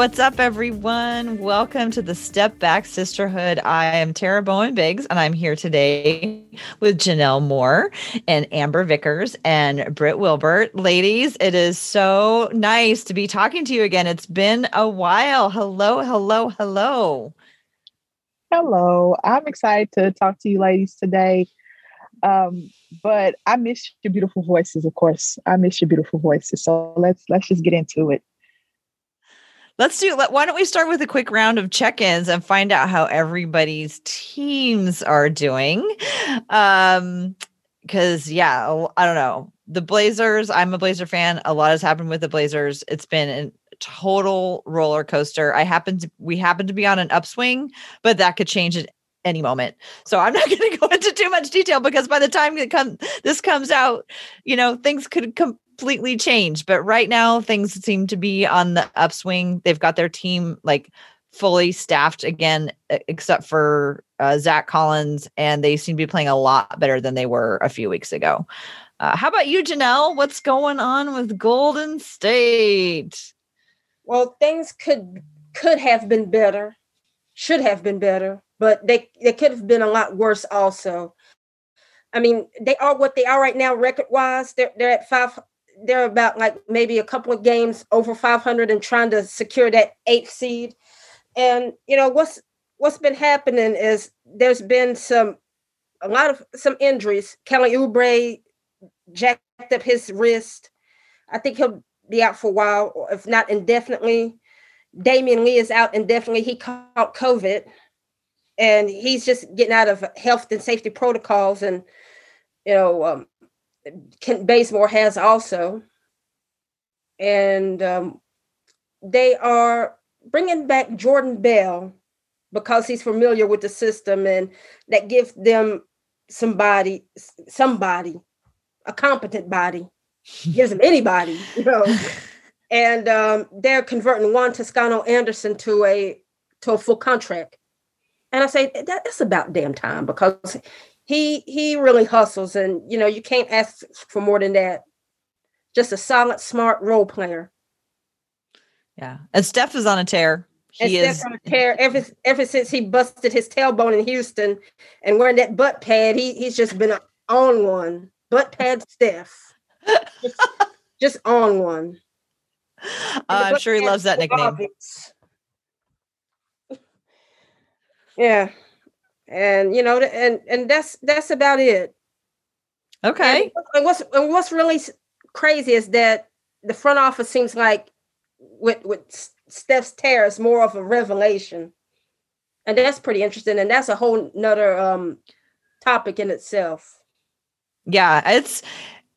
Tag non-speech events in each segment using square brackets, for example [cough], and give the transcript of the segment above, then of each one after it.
What's up, everyone? Welcome to the Step Back Sisterhood. I am Tara Bowen Biggs, and I'm here today with Janelle Moore and Amber Vickers and Britt Wilbert. Ladies, it is so nice to be talking to you again. It's been a while. Hello, hello, hello. Hello. I'm excited to talk to you ladies today. Um, but I miss your beautiful voices, of course. I miss your beautiful voices. So let's let's just get into it. Let's do. Let, why don't we start with a quick round of check-ins and find out how everybody's teams are doing? Um, because yeah, I don't know the Blazers. I'm a Blazer fan. A lot has happened with the Blazers. It's been a total roller coaster. I happen to we happen to be on an upswing, but that could change at any moment. So I'm not [laughs] going to go into too much detail because by the time it come this comes out, you know, things could come completely changed. But right now, things seem to be on the upswing. They've got their team like fully staffed again, except for uh, Zach Collins, and they seem to be playing a lot better than they were a few weeks ago. Uh, how about you, Janelle? What's going on with Golden State? Well, things could could have been better, should have been better, but they they could have been a lot worse also. I mean, they are what they are right now, record wise. They're they're at five they're about like maybe a couple of games over 500 and trying to secure that eighth seed. And you know what's what's been happening is there's been some a lot of some injuries. Kelly Oubre jacked up his wrist. I think he'll be out for a while, if not indefinitely. Damion Lee is out indefinitely. He caught COVID, and he's just getting out of health and safety protocols. And you know, um, Kent Bazemore has also. And um, they are bringing back Jordan Bell because he's familiar with the system and that gives them somebody, somebody, a competent body, [laughs] gives them anybody, you know. and um, they're converting Juan Toscano Anderson to a to a full contract. And I say that, that's about damn time because he he really hustles and you know you can't ask for more than that. Just a solid smart role player. Yeah and steph is on a tear. He and is on a tear ever ever since he busted his tailbone in houston and wearing that butt pad he he's just been on one. Butt pad steph. Just, just on one. Uh, i'm sure he loves that nickname. [laughs] yeah and you know and and that's that's about it. Okay. And, what's and what's really crazy is that the front office seems like with with steph's tear is more of a revelation. And that's pretty interesting and that's a whole nother um topic in itself. Yeah it's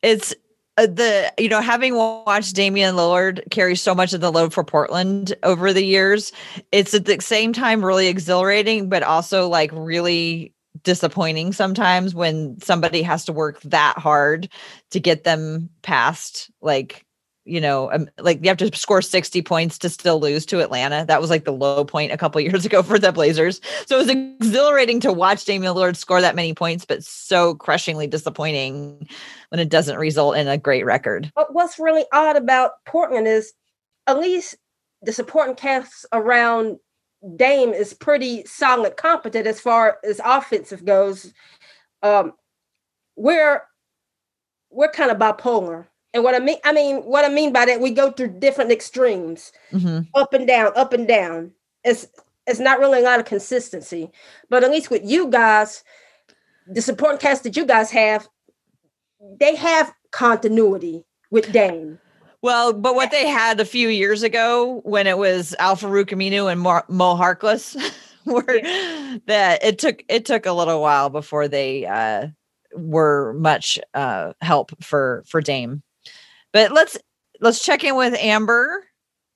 it's uh, the you know having watched Damian Lillard carry so much of the load for Portland over the years, it's at the same time really exhilarating, but also like really disappointing sometimes when somebody has to work that hard to get them past like you know, um, like you have to score 60 points to still lose to Atlanta. That was like the low point a couple [laughs] years ago for the Blazers. So it was exhilarating to watch Damian Lillard score that many points, but so crushingly disappointing when it doesn't result in a great record. But what's really odd about Portland is at least the supporting cast around Dame is pretty solid, competent as far as offensive goes. Um, we're we're kind of bipolar and what I mean, I mean, what I mean by that, we go through different extremes, mm-hmm. up and down, up and down. It's it's not really a lot of consistency. But at least with you guys, the supporting cast that you guys have, they have continuity with Dame. Well, but what they had a few years ago when it was Al-Farouq Aminu and Mo, Mo Harkless, [laughs] were yeah. that it took it took a little while before they uh, were much uh, help for for Dame. But let's let's check in with Amber.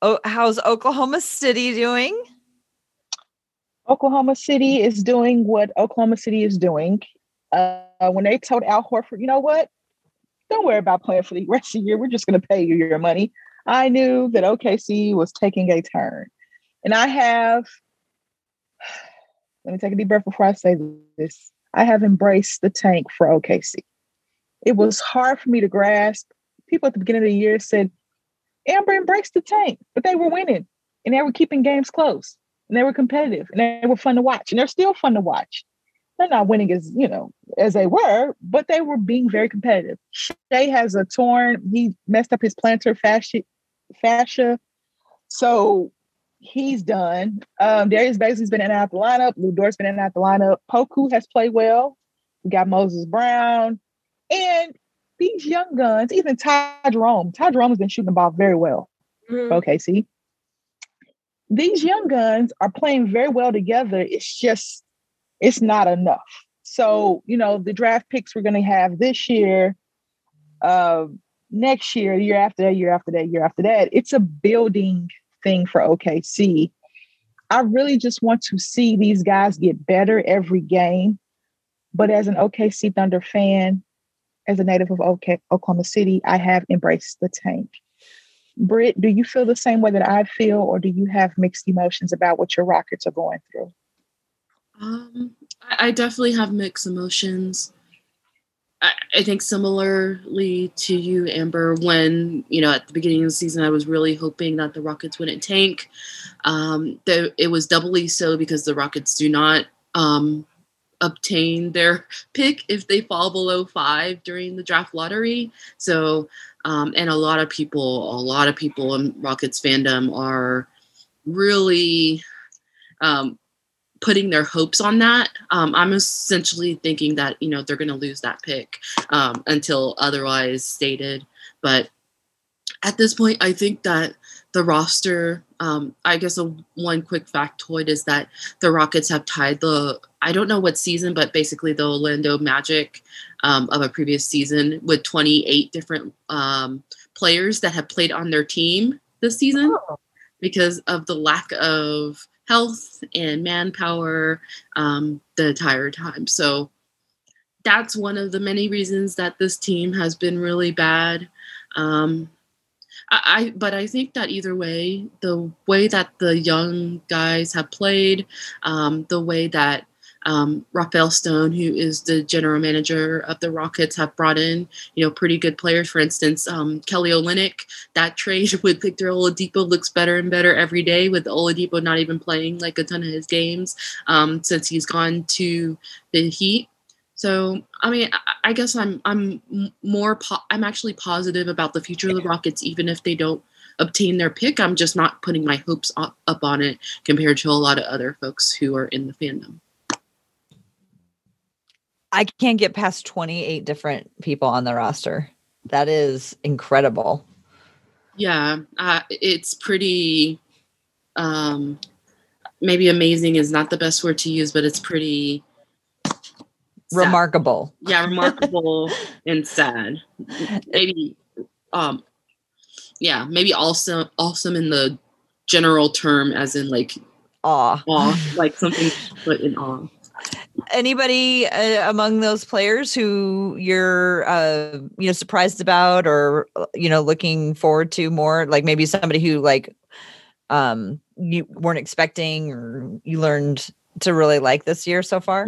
Oh, how's Oklahoma City doing? Oklahoma City is doing what Oklahoma City is doing. Uh, when they told Al Horford, you know what? Don't worry about playing for the rest of the year. We're just going to pay you your money. I knew that OKC was taking a turn. And I have, [sighs] let me take a deep breath before I say this. I have embraced the tank for OKC. It was hard for me to grasp people at the beginning of the year said, Amber embraced the tank, but they were winning. and they were keeping games close and they were competitive and they were fun to watch and they're still fun to watch. They're not winning as you know as they were, but they were being very competitive. Shai has a torn. He messed up his plantar fascia. Fascia. So he's done. Um, Darius Bazley's been in and out the lineup. Lu Dort's been in and out the lineup. Poku has played well. We got Moses Brown. And these young guns, even Ty Jerome, Ty Jerome has been shooting the ball very well. Mm-hmm. Okay, see. These young guns are playing very well together. It's just, it's not enough. So, you know, the draft picks we're going to have this year, uh, next year, year after that, year after that, year after that, it's a building thing for OKC. I really just want to see these guys get better every game. But as an OKC Thunder fan, as a native of Oklahoma City, I have embraced the tank. Britt, do you feel the same way that I feel, or do you have mixed emotions about what your Rockets are going through? Um, I definitely have mixed emotions. I, think similarly to you, Amber, when, you know, at the beginning of the season, I was really hoping that the Rockets wouldn't tank. Um, it was doubly so because the Rockets do not um, obtain their [laughs] pick if they fall below five during the draft lottery. So, um, and a lot of people, a lot of people in Rockets fandom are really um, putting their hopes on that. Um, I'm essentially thinking that you know they're going to lose that pick um, until otherwise stated. But at this point, I think that the roster. Um, I guess a one quick factoid is that the Rockets have tied the I don't know what season, but basically the Orlando Magic um, of a previous season with 28 different um, players that have played on their team this season oh. because of the lack of health and manpower um, the entire time. So that's one of the many reasons that this team has been really bad. Um, I, I, but I think that either way, the way that the young guys have played, um, the way that um, Rafael Stone, who is the general manager of the Rockets, have brought in, you know, pretty good players. For instance, um, Kelly Olynyk. That trade [laughs] with Victor Oladipo looks better and better every day. With Oladipo not even playing like a ton of his games um, since he's gone to the Heat. So, I mean, I, I guess I'm I'm more po- I'm actually positive about the future of the Rockets, even if they don't obtain their pick. I'm just not putting my hopes up, up on it compared to a lot of other folks who are in the fandom. I can't get past 28 different people on the roster. That is incredible. Yeah, uh, it's pretty. Um, maybe amazing is not the best word to use, but it's pretty remarkable. Yeah, remarkable [laughs] and sad. Maybe, um, yeah, maybe also awesome in the general term, as in like awe, awe, like something put in awe. Anybody uh, among those players who you're uh, you know surprised about or uh, you know looking forward to more? Like maybe somebody who like um you weren't expecting or you learned to really like this year so far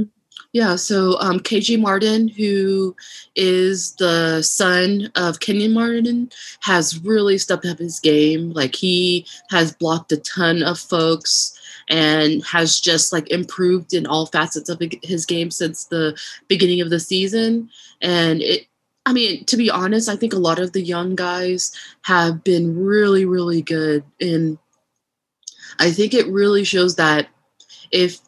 yeah so um kj martin who is the son of kenyon martin has really stepped up his game like he has blocked a ton of folks and has just like improved in all facets of his game since the beginning of the season. And it, I mean, to be honest, I think a lot of the young guys have been really, really good. And I think it really shows that if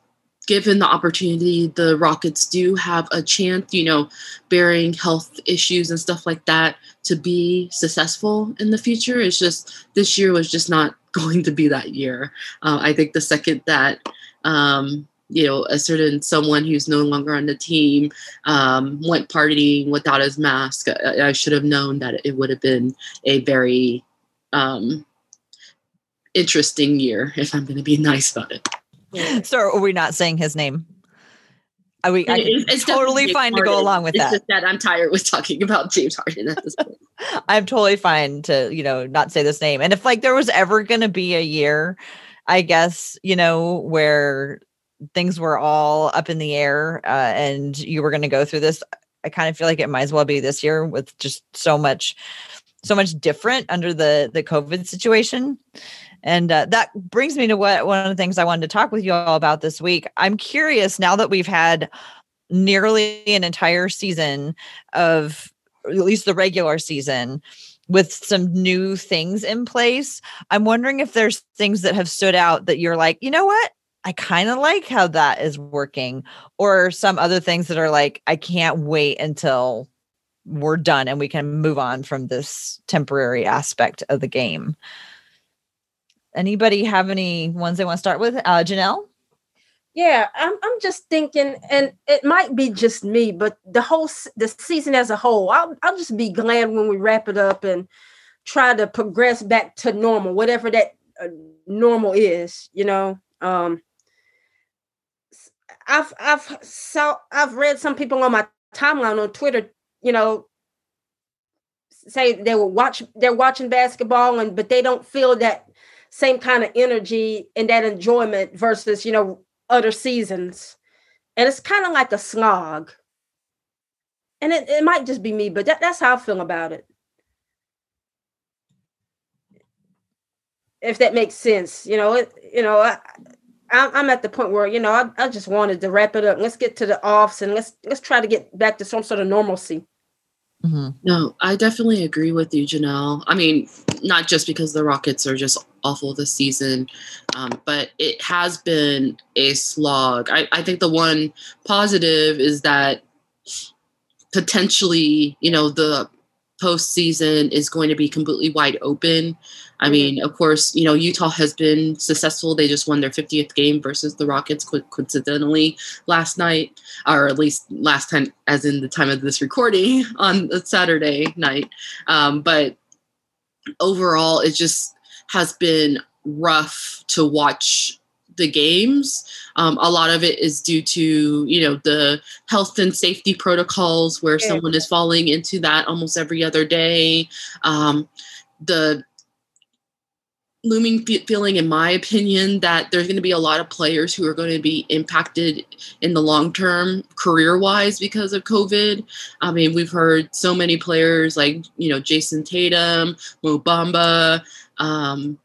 given the opportunity, the Rockets do have a chance, you know, bearing health issues and stuff like that, to be successful in the future. It's just this year was just not [laughs] going to be that year. Uh, I think the second that um, you know a certain someone who's no longer on the team um, went partying without his mask, I, I, should have known that it would have been a very um, interesting year. If I'm going to be [laughs] nice about it. So are we not saying his name? I, we, I it's totally fine Harden. to go along with it's that. that I'm tired with talking about James Harden at this point. [laughs] I'm totally fine to, you know, not say this name. And if like there was ever going to be a year, I guess, you know, where things were all up in the air uh, and you were going to go through this, I kind of feel like it might as well be this year with just so much so much different under the the COVID situation. And uh, that brings me to what one of the things I wanted to talk with you all about this week. I'm curious now that we've had nearly an entire season of at least the regular season with some new things in place. I'm wondering if there's things that have stood out that you're like, you know what? I kind of like how that is working, or some other things that are like, I can't wait until we're done and we can move on from this temporary aspect of the game. Anybody have any ones they want to start with? Uh, Janelle? Yeah, I'm I'm just thinking, and it might be just me, but the whole the season as a whole, I'll I'll just be glad when we wrap it up and try to progress back to normal, whatever that uh, normal is. You know, um, I've I've saw I've read some people on my timeline on Twitter, you know, say they will watch they're watching basketball and but they don't feel that same kind of energy and that enjoyment versus you know other seasons. And it's kind of like a slog. And it, it might just be me, but that, that's how I feel about it. If that makes sense, you know, it, you know, I, I'm at the point where you know I, I just wanted to wrap it up. Let's get to the offs and let's let's try to get back to some sort of normalcy. Mm-hmm. No, I definitely agree with you, Janelle. I mean, not just because the Rockets are just awful this season, um, but it has been a slog. I, I think the one positive is that potentially, you know, the postseason is going to be completely wide open. I mm-hmm. mean, of course, you know, Utah has been successful. They just won their 50th game versus the Rockets, coincidentally, last night, or at least last time, as in the time of this recording [laughs] on Saturday night. Um, but overall, it just has been rough to watch the games. Um, a lot of it is due to you know the health and safety protocols where someone is falling into that almost every other day. Um, the looming feeling, in my opinion, that there's going to be a lot of players who are going to be impacted in the long term, career wise, because of COVID. I mean, we've heard so many players like you know Jayson Tatum, Mo Bamba. Um,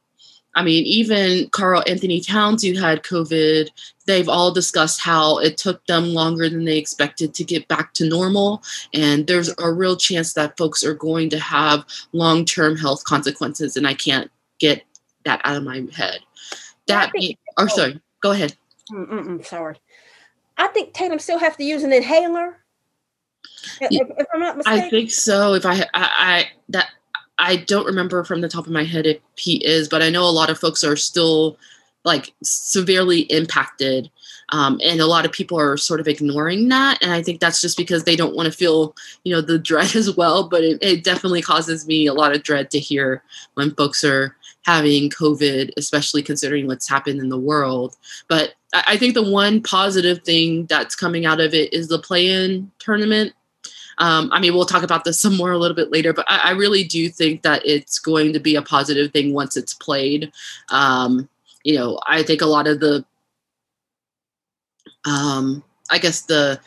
I mean, even Karl-Anthony Towns, who had COVID, they've all discussed how it took them longer than they expected to get back to normal. And there's a real chance that folks are going to have long term health consequences. And I can't get that out of my head. That, think, or oh, sorry, go ahead. Mm-mm, sorry. I think Tatum still have to use an inhaler. If, if I'm not mistaken. I think so. If I, I, I that I don't remember from the top of my head if he is, but I know a lot of folks are still like severely impacted. Um, and a lot of people are sort of ignoring that. And I think that's just because they don't want to feel, you know, the [laughs] dread as well. But it, it definitely causes me a lot of dread to hear when folks are having COVID, especially considering what's happened in the world. But I think the one positive thing that's coming out of it is the play in tournament. Um, I mean, we'll talk about this [laughs] some more a little bit later, but I, I, really do think that it's going to be a positive thing once it's played. Um, you know, I think a lot of the, um, I guess the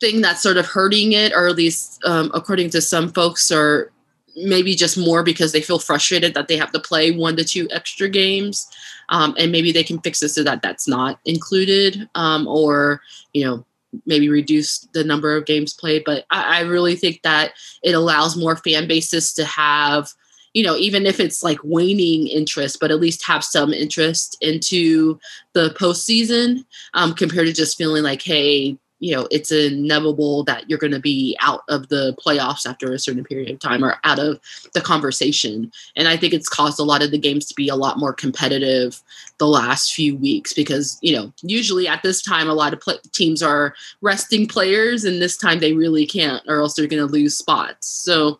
thing that's sort of hurting it, or at least um, according to some folks, are maybe just more because they feel frustrated that they have to play one to two extra games um, and maybe they can fix it so that that's not included um, or you know maybe reduce the number of games played. But I, I really think that it allows more fan bases to have you know, even if it's like waning interest, but at least have some interest into the postseason um, compared to just feeling like, hey, you know it's inevitable that you're going to be out of the playoffs after a certain period of time or out of the conversation. And i think it's caused a lot of the games to be a lot more competitive the last few weeks because you know usually at this time a lot of pl- teams are resting players and this time they really can't or else they're going to lose spots. So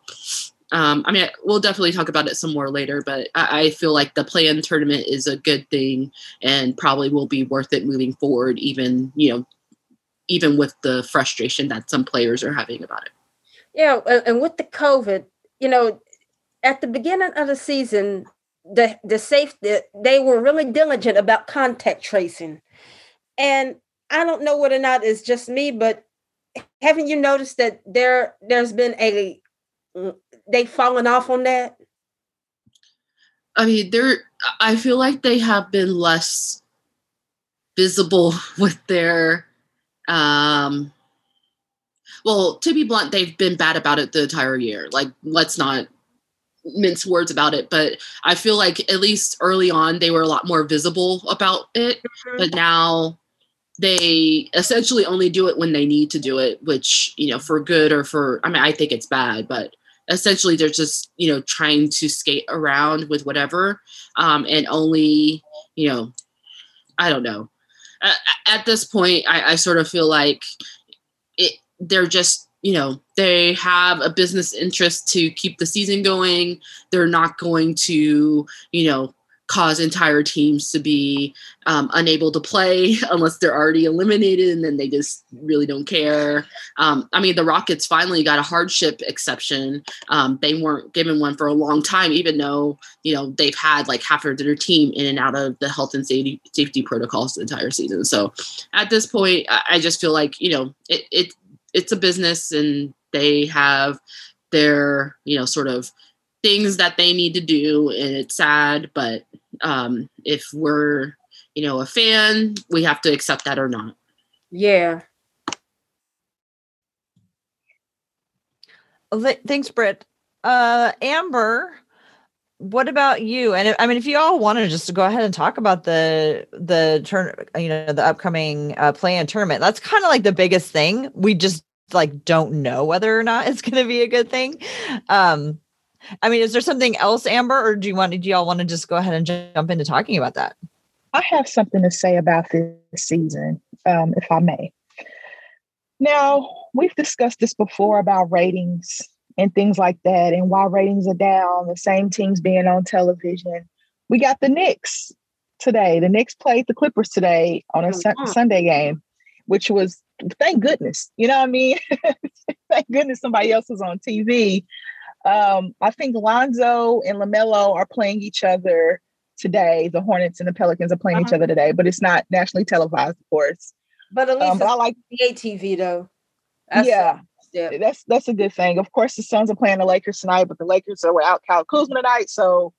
um, I mean, we'll definitely talk about it some more later, but I, I feel like the play-in tournament is a good thing and probably will be worth it moving forward, even you know even with the frustration that some players are having about it. Yeah, and with the COVID, you know, at the beginning of the season, the the safe they were really diligent about contact tracing, and I don't know whether or not it's just me, but haven't you noticed that there there's been a they've fallen off on that? I mean, they're. I feel like they have been less visible [laughs] with their. Um, well, to be blunt, they've been bad about it the entire year. Like, let's not mince words about it, but I feel like at least early on they were a lot more visible about it. Mm-hmm. But now they essentially only do it when they need to do it, which, you know, for good or for, I mean, I think it's bad, but essentially they're just, you know, trying to skate around with whatever um, and only, you know, I don't know. At, this point, I, I sort of feel like it, they're just you know they have a business interest to keep the season going. They're not going to you know cause entire teams to be um, unable to play [laughs] unless they're already eliminated and then they just really don't care. Um, i mean the rockets finally got a hardship exception. Um, they weren't given one for a long time even though you know they've had like half of their team in and out of the health and safety, safety protocols the entire season. So at this point i, just feel like you know it, it it's a business and they have their you know sort of things that they need to do and it's sad but um if we're you know a fan we have to accept that or not Yeah. Well, th- Thanks, Britt. Uh, Amber, what about you? And I mean, if you all wanted just to go ahead and talk about the the turn, you know, the upcoming uh, play-in tournament, that's kind of like the biggest thing. We just like don't know whether or not [laughs] it's going to be a good thing. Um, I mean, is there something else, Amber, or do you want? Do y'all want to just go ahead and jump into talking about that? I have something to say about this season, um, if I may. Now, we've discussed this before about ratings and things like that, and why ratings are down, the same teams being on television. We got the Knicks today. The Knicks played the Clippers today on a Sun- Mhm. Sunday game, which was, thank goodness, you know what I mean? [laughs] thank goodness somebody else was on TV. Um, I think Lonzo and LaMelo are playing each other today. The Hornets and the Pelicans are playing each Uh-huh. other today, but it's not nationally televised, of course. But at least Um, but I like, it's NBA TV though. That's yeah, yeah. that's that's a good thing. Of course, the Suns are playing the Lakers tonight, but the Lakers are without Kyle Kuzma tonight, so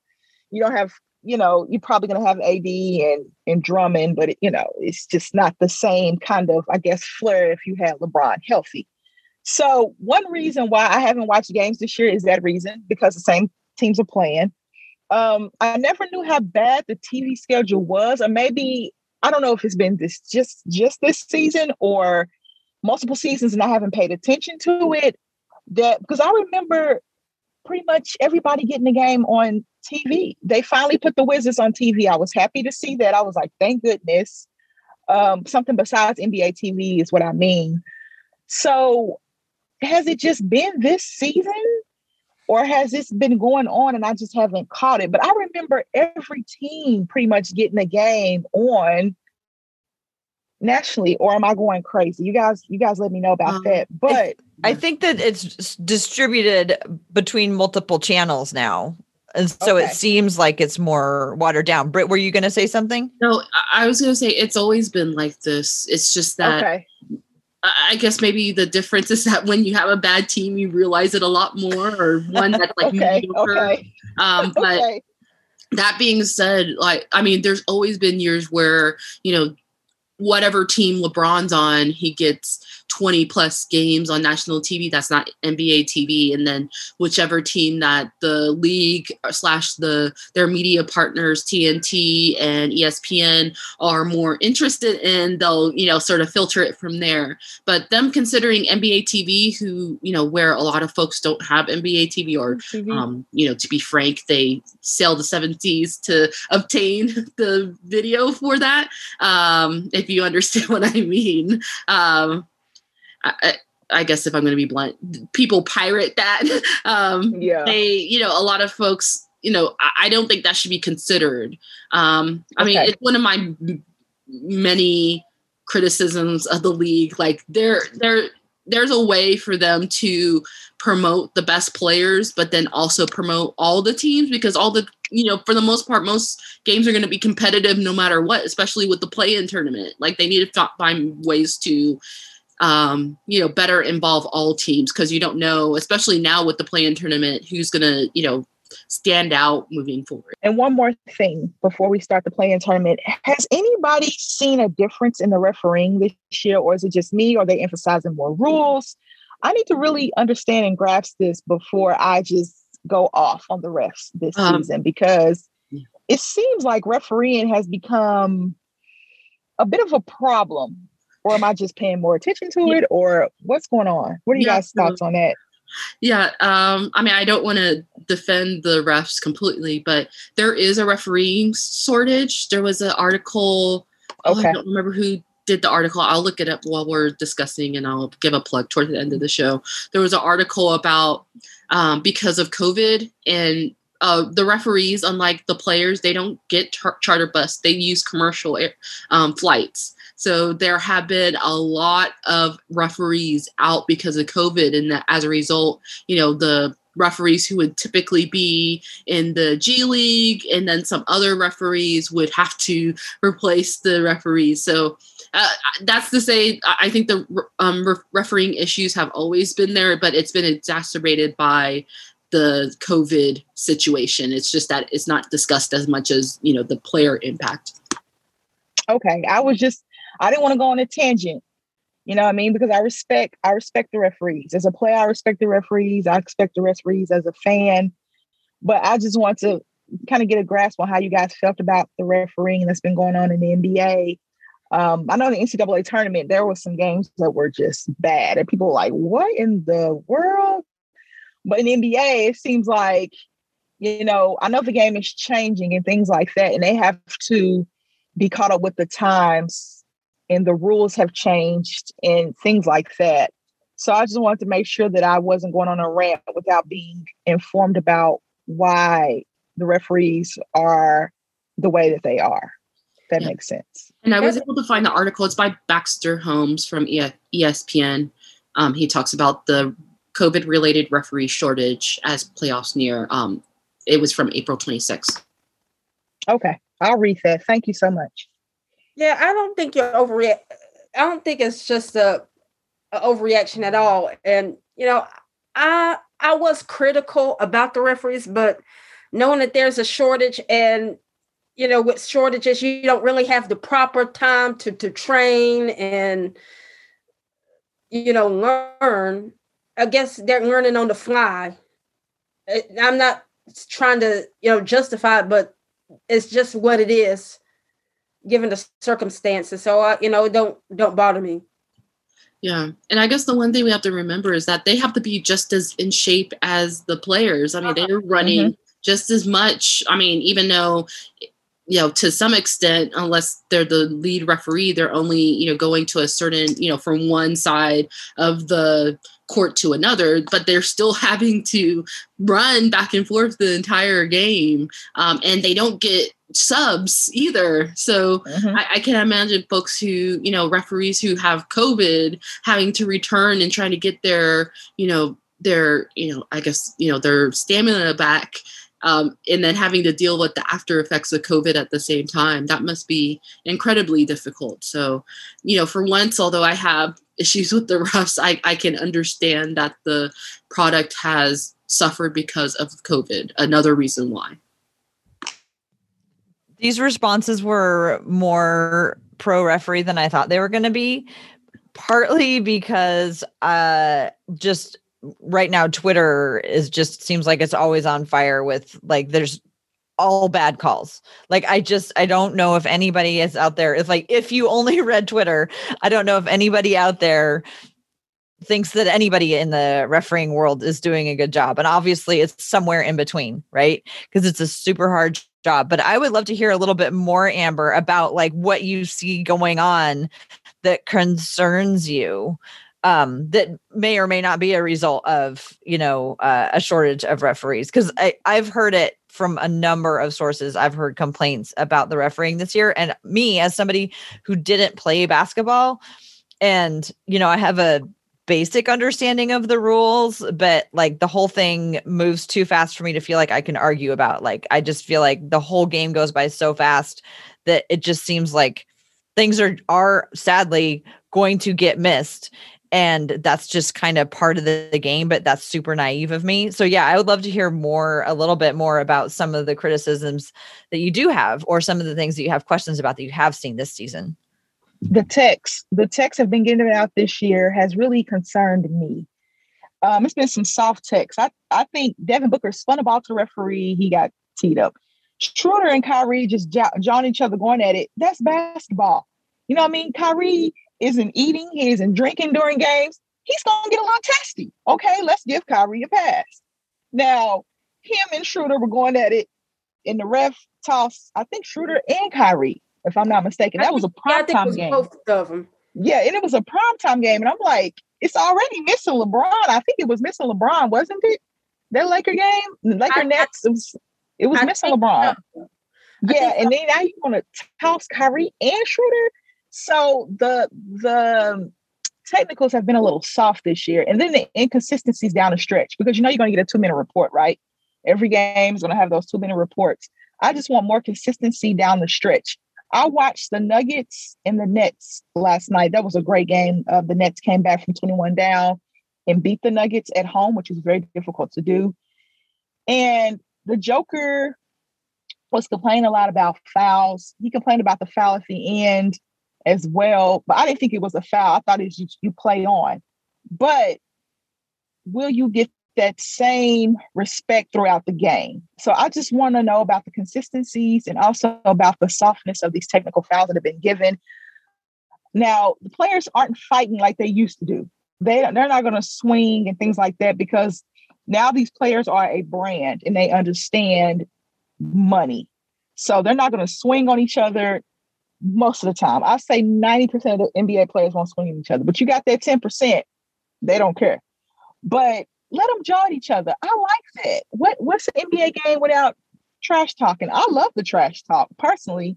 you don't have, you know, you're probably going to have AD and and Drummond, but it, you know, it's just not the same kind of, I guess, flair if you had LeBron healthy. So one reason why I haven't watched games this year is that reason because the same teams are playing. Um, I never knew how bad the TV schedule was, or maybe I don't know if it's been this just just this season or multiple seasons and I haven't paid attention to it. That because I remember pretty much everybody getting the game on TV. They finally put the Wizards on TV. I was happy to see that. I was like, thank goodness. Um, something besides NBA TV is what I mean. So has it just been this season? Or has this been going on and I just haven't caught it? But I remember every team pretty much getting a game on nationally, or am I going crazy? You guys, you guys let me know about Um, that. But I think that it's distributed between multiple channels now. And so Okay. it seems like it's more watered down. Britt, were you going to say something? no I- i was going to say it's always been like this it's just that okay. I guess maybe the difference is that when you have a bad team, you realize it a lot more, or one that's like [laughs] Okay. mediocre. Okay. Um, [laughs] but okay. that being said, like I mean, there's always been years where you know whatever team LeBron's on, he gets 20 plus games on national TV. That's not NBA TV. And then whichever team that the league slash the their media partners, TNT and ESPN, are more interested in, they'll, you know, sort of filter it from there. But them considering NBA TV, who, you know, where a lot of folks don't have NBA TV or TV. um, you know, to be frank, they sail the seven seas to obtain [laughs] the video for that. Um, if you understand [laughs] what I mean. Um, I, I, guess if I'm going to be blunt, people pirate that. [laughs] um, yeah. they, you know, a lot of folks, you know, I, I don't think that should be considered. Um, I mean, it's one of my m- many criticisms of the league. Like there, there, there's a way for them to promote the best players, but then also promote all the teams because all the, you know, for the most part, most games are going to be competitive no matter what, especially with the play-in tournament. Like they need to find ways to um, you know, better involve all teams because you don't know, especially now with the play-in tournament, who's going to, you know, stand out moving forward. And one more thing before we start the play-in tournament, has anybody seen a difference in the refereeing this year, or is it just me? Or are they emphasizing more rules? I need to really understand and grasp this before I just go off on the refs this um, season because it seems like refereeing has become a bit of a problem. Or am I just paying more attention to it? Or what's going on? What are you yeah, guys' thoughts on that? Yeah, um, I mean, I don't want to defend the refs completely, but there is a refereeing shortage. There was an article. Okay. Oh, I don't remember who did the article. I'll look it up while we're discussing, and I'll give a plug toward the end of the show. There was an article about um, because of COVID and uh, the referees, unlike the players, they don't get char- charter bus. They use commercial air, um, flights. So there have been a lot of referees out because of COVID, and that as a result, you know the referees who would typically be in the G League and then some other referees would have to replace the referees. So uh, that's to say, I think the um, refereeing issues have always been there, but it's been exacerbated by the COVID situation. It's just that it's not discussed as much as you know the player impact. Okay, I was just I didn't want to go on a tangent. You know what I mean? Because I respect I respect the referees. As a player, I respect the referees. I expect the referees as a fan. But I just want to kind of get a grasp on how you guys felt about the refereeing that's been going on in the NBA. Um, I know the NCAA tournament, there were some games that were just bad. And people were like, what in the world? But in NBA, it seems like, you know, I know the game is changing and things like that, and they have to be caught up with the times and the rules have changed and things like that. So I just wanted to make sure that I wasn't going on a rant without being informed about why the referees are the way that they are. That yeah. makes sense. And I was able to find the article. It's by Baxter Holmes from ESPN. Um, he talks about the COVID related referee shortage as playoffs near. Um, it was from April 26th. Okay, I'll read that. Thank you so much. Yeah, I don't think you're overreact. I don't think it's just a, a overreaction at all. And you know, I I was critical about the referees, but knowing that there's a shortage and you know with shortages you don't really have the proper time to to train and you know learn I guess they're learning on the fly. I'm not trying to, you know, justify it, but it's just what it is, given the circumstances. So, uh, you know, don't don't bother me. Yeah, and I guess the one thing we have to remember is that they have to be just as in shape as the players. I mean, they're running mm-hmm. just as much. I mean, even though you know to some extent unless they're the lead referee they're only you know going to a certain you know from one side of the court to another but they're still [laughs] having to run back and forth the entire game um, and they don't get subs either so mm-hmm. I, I, can imagine folks who you know referees who have covid having to return and trying to get their you know their you know i guess you know their stamina back um, and then having to deal with the after effects of COVID at the same time, that must be incredibly difficult. So, you know, for once, although I have issues with the [laughs] refs, I, I can understand that the product has suffered because of COVID. Another reason why. These responses were more pro referee than I thought they were going to be, partly because uh, just right now Twitter is just seems like it's always on fire with like there's all bad calls. Like I just I don't know if anybody is out there. It's like if you only [laughs] read Twitter, I don't know if anybody out there thinks that anybody in the refereeing world is doing a good job. And obviously it's somewhere in between, right? Because it's a super hard job. But I would love to hear a little bit more, Amber, about like what you see going on that concerns you um, that may or may not be a result of you know uh, a shortage of referees because I've heard it from a number of sources. I've heard complaints about the refereeing this year, and me as somebody who didn't play basketball, and you know I have a basic understanding of the rules, but like the whole thing moves too fast for me to feel like I can argue about. Like I just feel like the whole game goes by so fast that it just seems like things are are sadly going to get missed and that's just kind of part of the, the, game but that's super naive of me. So yeah i would love to hear more a little bit more about some of the criticisms that you do have or some of the things that you have questions about that you have seen this season. The techs the techs have been getting out this year has really concerned me. Um, it's been some soft techs i, I think devin booker spun a ball to the referee. He got teed up. Schroeder and kyrie just jawing each other going at it. That's basketball. You know what i mean? Kyrie isn't eating, he isn't drinking during games, he's going to get a little testy. Okay, let's give Kyrie a pass. Now, him and Schroeder were going at it in the ref toss. I think Schroeder and Kyrie, if I'm not mistaken. That was a prime time game. Both of them. Yeah, and it was a prime time game. And I'm like, it's already missing LeBron. I think it was missing LeBron, wasn't it? That Laker game, Laker I, Nets, it was, it was missing LeBron. So. Yeah, and then now you want to toss Kyrie and Schroeder. So the the technicals have been a little soft this year, and then the inconsistencies down the stretch because you know you're going to get a two minute report, right? Every game is going to have those two minute reports. I just want more consistency down the stretch. I watched the Nuggets and the Nets last night. That was a great game. Uh, the Nets came back from 21 down and beat the Nuggets at home, which is very difficult to do. And the Joker was complaining a lot about fouls. He complained about the foul at the end as well. But I didn't think it was a foul. I thought it's you, you play on. But will you get that same respect throughout the game? So I just want to know about the consistencies and also about the softness of these technical fouls that have been given. Now, the players aren't fighting like they used to do. They, they're not going to swing and things like that because now these players are a brand and they understand money. So they're not going to swing on each other most of the time. I say 90% of the NBA players won't swing at each other, but you got that 10%, they don't care. But let them join each other. I like that. What what's an NBA game without trash talking? I love the trash talk personally.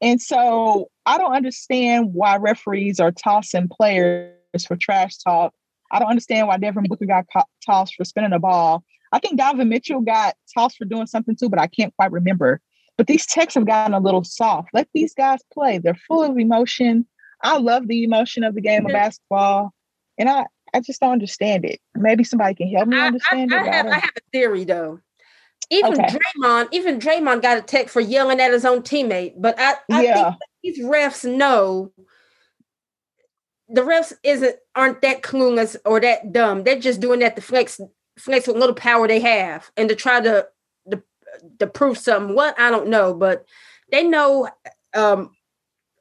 And so I don't understand why referees are tossing players for trash talk. I don't understand why Devin Booker got co- tossed for spinning a ball. I think Donovan Mitchell got tossed for doing something too, but I can't quite remember. But these techs have gotten a little soft. Let these guys play. They're full of emotion. I love the emotion of the game of basketball. And I, I just don't understand it. Maybe somebody can help me understand I, I, it. I have, I have a theory though. Even okay. Draymond, even Draymond got a tech for yelling at his own teammate. But I, I yeah. think these refs know the refs isn't aren't that clueless or that dumb. They're just doing that to flex flex what little power they have and to try to to prove something. What I don't know, but they know um,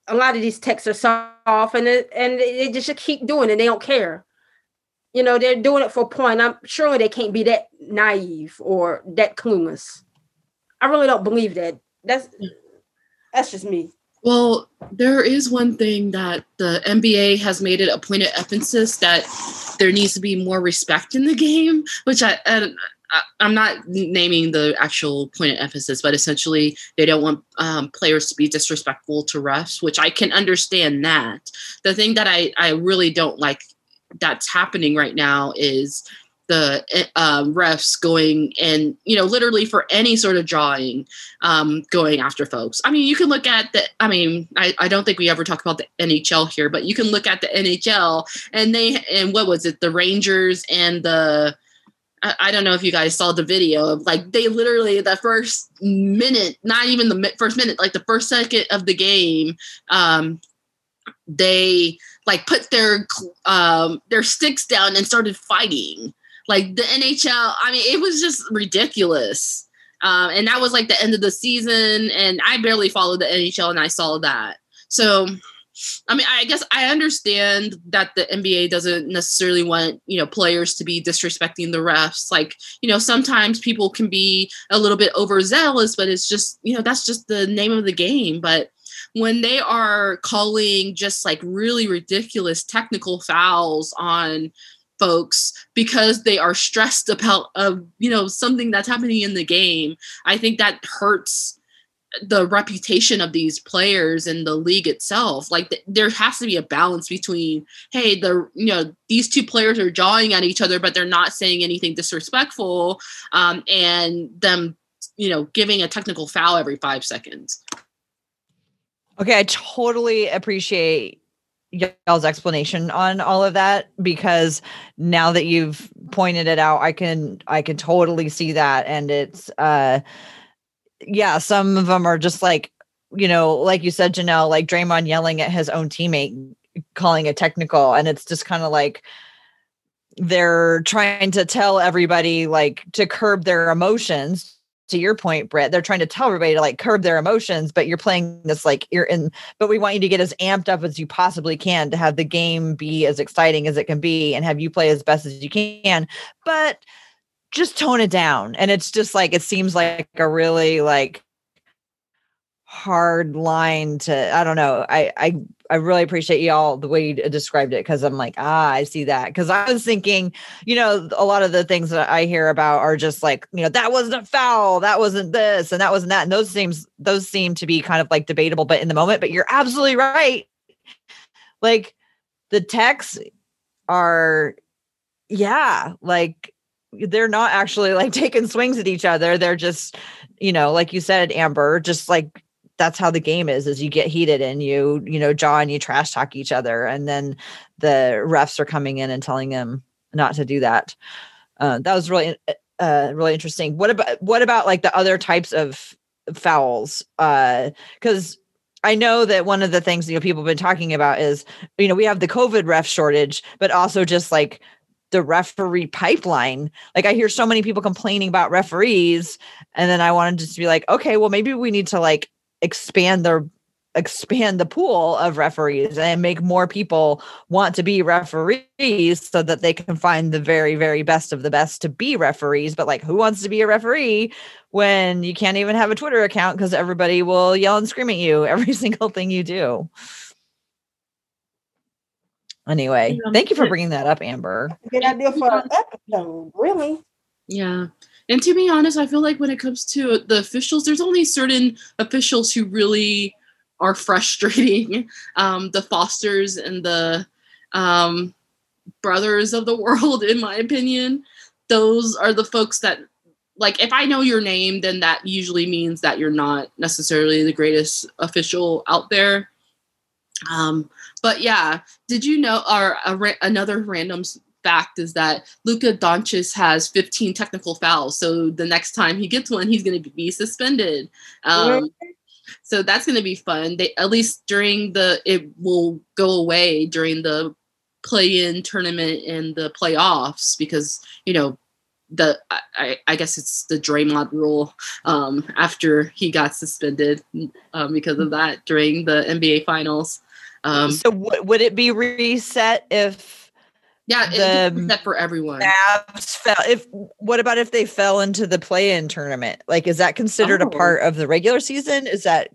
a lot of these techs are soft, and it, and they just keep doing it. They don't care. You know, they're doing it for a point. I'm sure they can't be that naive or that clueless. I really don't believe that. That's that's just me. Well, there is one thing that the NBA has made it a point of emphasis that there needs to be more respect in the game, which I and I'm not naming the actual point of emphasis, but essentially they don't want um, players to be disrespectful to refs, which I can understand that. The thing that I, I really don't like that's happening right now is the um, refs going and you know literally for any sort of drawing um, going after folks i mean you can look at the i mean I, I don't think we ever talk about the nhl here but you can look at the nhl and they and what was it the rangers and the I, I don't know if you guys saw the video of like they literally the first minute, not even the first minute, like the first second of the game, um, they like put their um, their sticks down and started fighting. Like the NHL, I mean, it was just ridiculous. Um, and that was like the end of the season, and I barely followed the NHL, and I saw that. So I mean, I guess I understand that the NBA doesn't necessarily want, you know, players to be disrespecting the refs. Like, you know, sometimes people can be a little bit overzealous, but it's just, you know, that's just the name of the game. But when they are calling just like really ridiculous technical fouls on folks because they are stressed about uh, you know something that's happening in the game i think that hurts the reputation of these players and the league itself like th- there has to be a balance between hey the you know these two players are jawing at each other but they're not saying anything disrespectful um, and them you know giving a technical foul every five seconds. Okay i totally appreciate y'all's explanation on all of that because now that you've pointed it out, I can I can totally see that, and it's uh, yeah, some of them are just like you know, like you said, Janelle, like Draymond yelling at his own teammate, calling it technical, and it's just kind of like they're trying to tell everybody like to curb their emotions to your point, Britt, they're trying to tell everybody to like curb their emotions, but you're playing this like you're in, but we want you to get as amped up as you possibly can to have the game be as exciting as it can be and have you play as best as you can. But just tone it down. And it's just like it seems like a really like hard line to I don't know. I I I really appreciate y'all the way you described it because I'm like, ah, I see that. Because I was thinking, you know, a lot of the things that I hear about are just like, you know, that wasn't a foul, that wasn't this, and that wasn't that. And those seems those seem to be kind of like debatable, but in the moment, but you're absolutely right. Like the techs are, yeah, like they're not actually like [laughs] taking swings at each other. They're just, you know, like you said, Amber, just like that's how the game is is you get heated and you you know jaw and you trash talk each other and then the refs are coming in and telling them not to do that. Uh, that was really uh, uh really interesting. What about what about like the other types of fouls? Uh because I know that one of the things you know people have been talking about is you know we have the COVID ref shortage, but also just like the referee pipeline. Like I hear so many people complaining about referees, and then I wanted to be like, okay, well maybe we need to like expand their expand the pool of referees and make more people want to be referees so that they can find the very very best of the best to be referees but like who wants to be a referee when you can't even have a twitter account because everybody will yell and scream at you [laughs] every single thing you do anyway thank you for bringing that up amber good idea for an episode really yeah and to be honest, I feel like when it comes to the officials, there's only certain officials who really are frustrating. [laughs] Um, the Fosters and the um, brothers of the world, in my opinion. Those are the folks that, like, if I know your name, then that usually means that you're not necessarily the greatest official out there. Um, but yeah, did you know, or a, another random fact is that Luka Doncic has 15 technical fouls. So the next time he gets one, he's going to be suspended. Um, so that's going to be fun. They at least during the it will go away during the play-in tournament and the playoffs because you know the I, I guess it's the Draymond rule um, after he got suspended um, because of that during the NBA finals. Um, so w- would it be reset if yeah, the for everyone. Mavs fell. If what about if they fell into the play-in tournament? Like, is that considered oh. a part of the regular season? Is that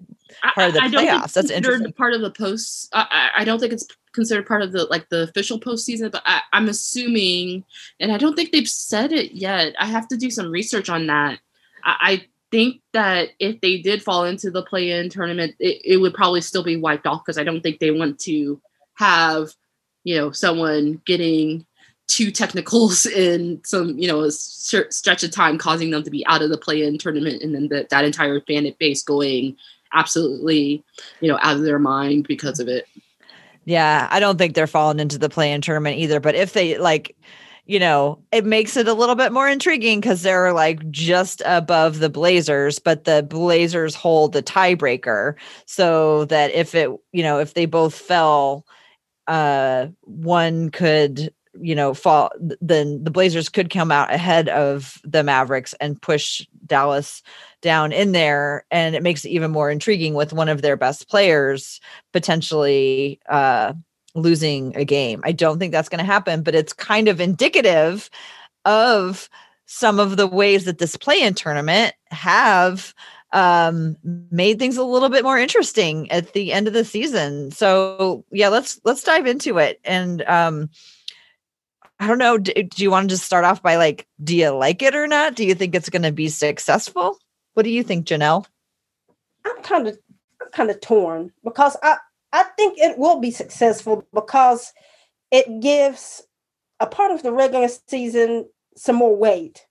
part of the I, I playoffs? That's interesting. Part of the post. I, I don't think it's considered part of the like the official postseason, but I, I'm assuming, and I don't think they've said it yet. I have to do some research on that. I, I think that if they did fall into the play-in tournament, it, it would probably still be wiped off because I don't think they want to have you know someone getting two technicals [laughs] in some you know a stretch of time causing them to be out of the play-in tournament and then the, that entire fan base going absolutely you know out of their mind because of it. Yeah i don't think they're falling into the play-in tournament either but if they like you know it makes it a little bit more intriguing because they're like just above the blazers but the blazers hold the tiebreaker so that if it you know if they both fell uh, one could you know fall then the blazers could come out ahead of the mavericks and push dallas down in there and it makes it even more intriguing with one of their best players potentially uh losing a game i don't think that's going to happen but it's kind of indicative of some of the ways that this play-in tournament have um, made things a little bit more interesting at the end of the season. So yeah, let's let's dive into it. And um, I don't know. Do, do you want to just start off by like, do you like it or not? Do you think it's going to be successful? What do you think, Janelle? I'm kind of I'm kind of torn because I I think it will be successful because it gives a part of the regular season some more weight.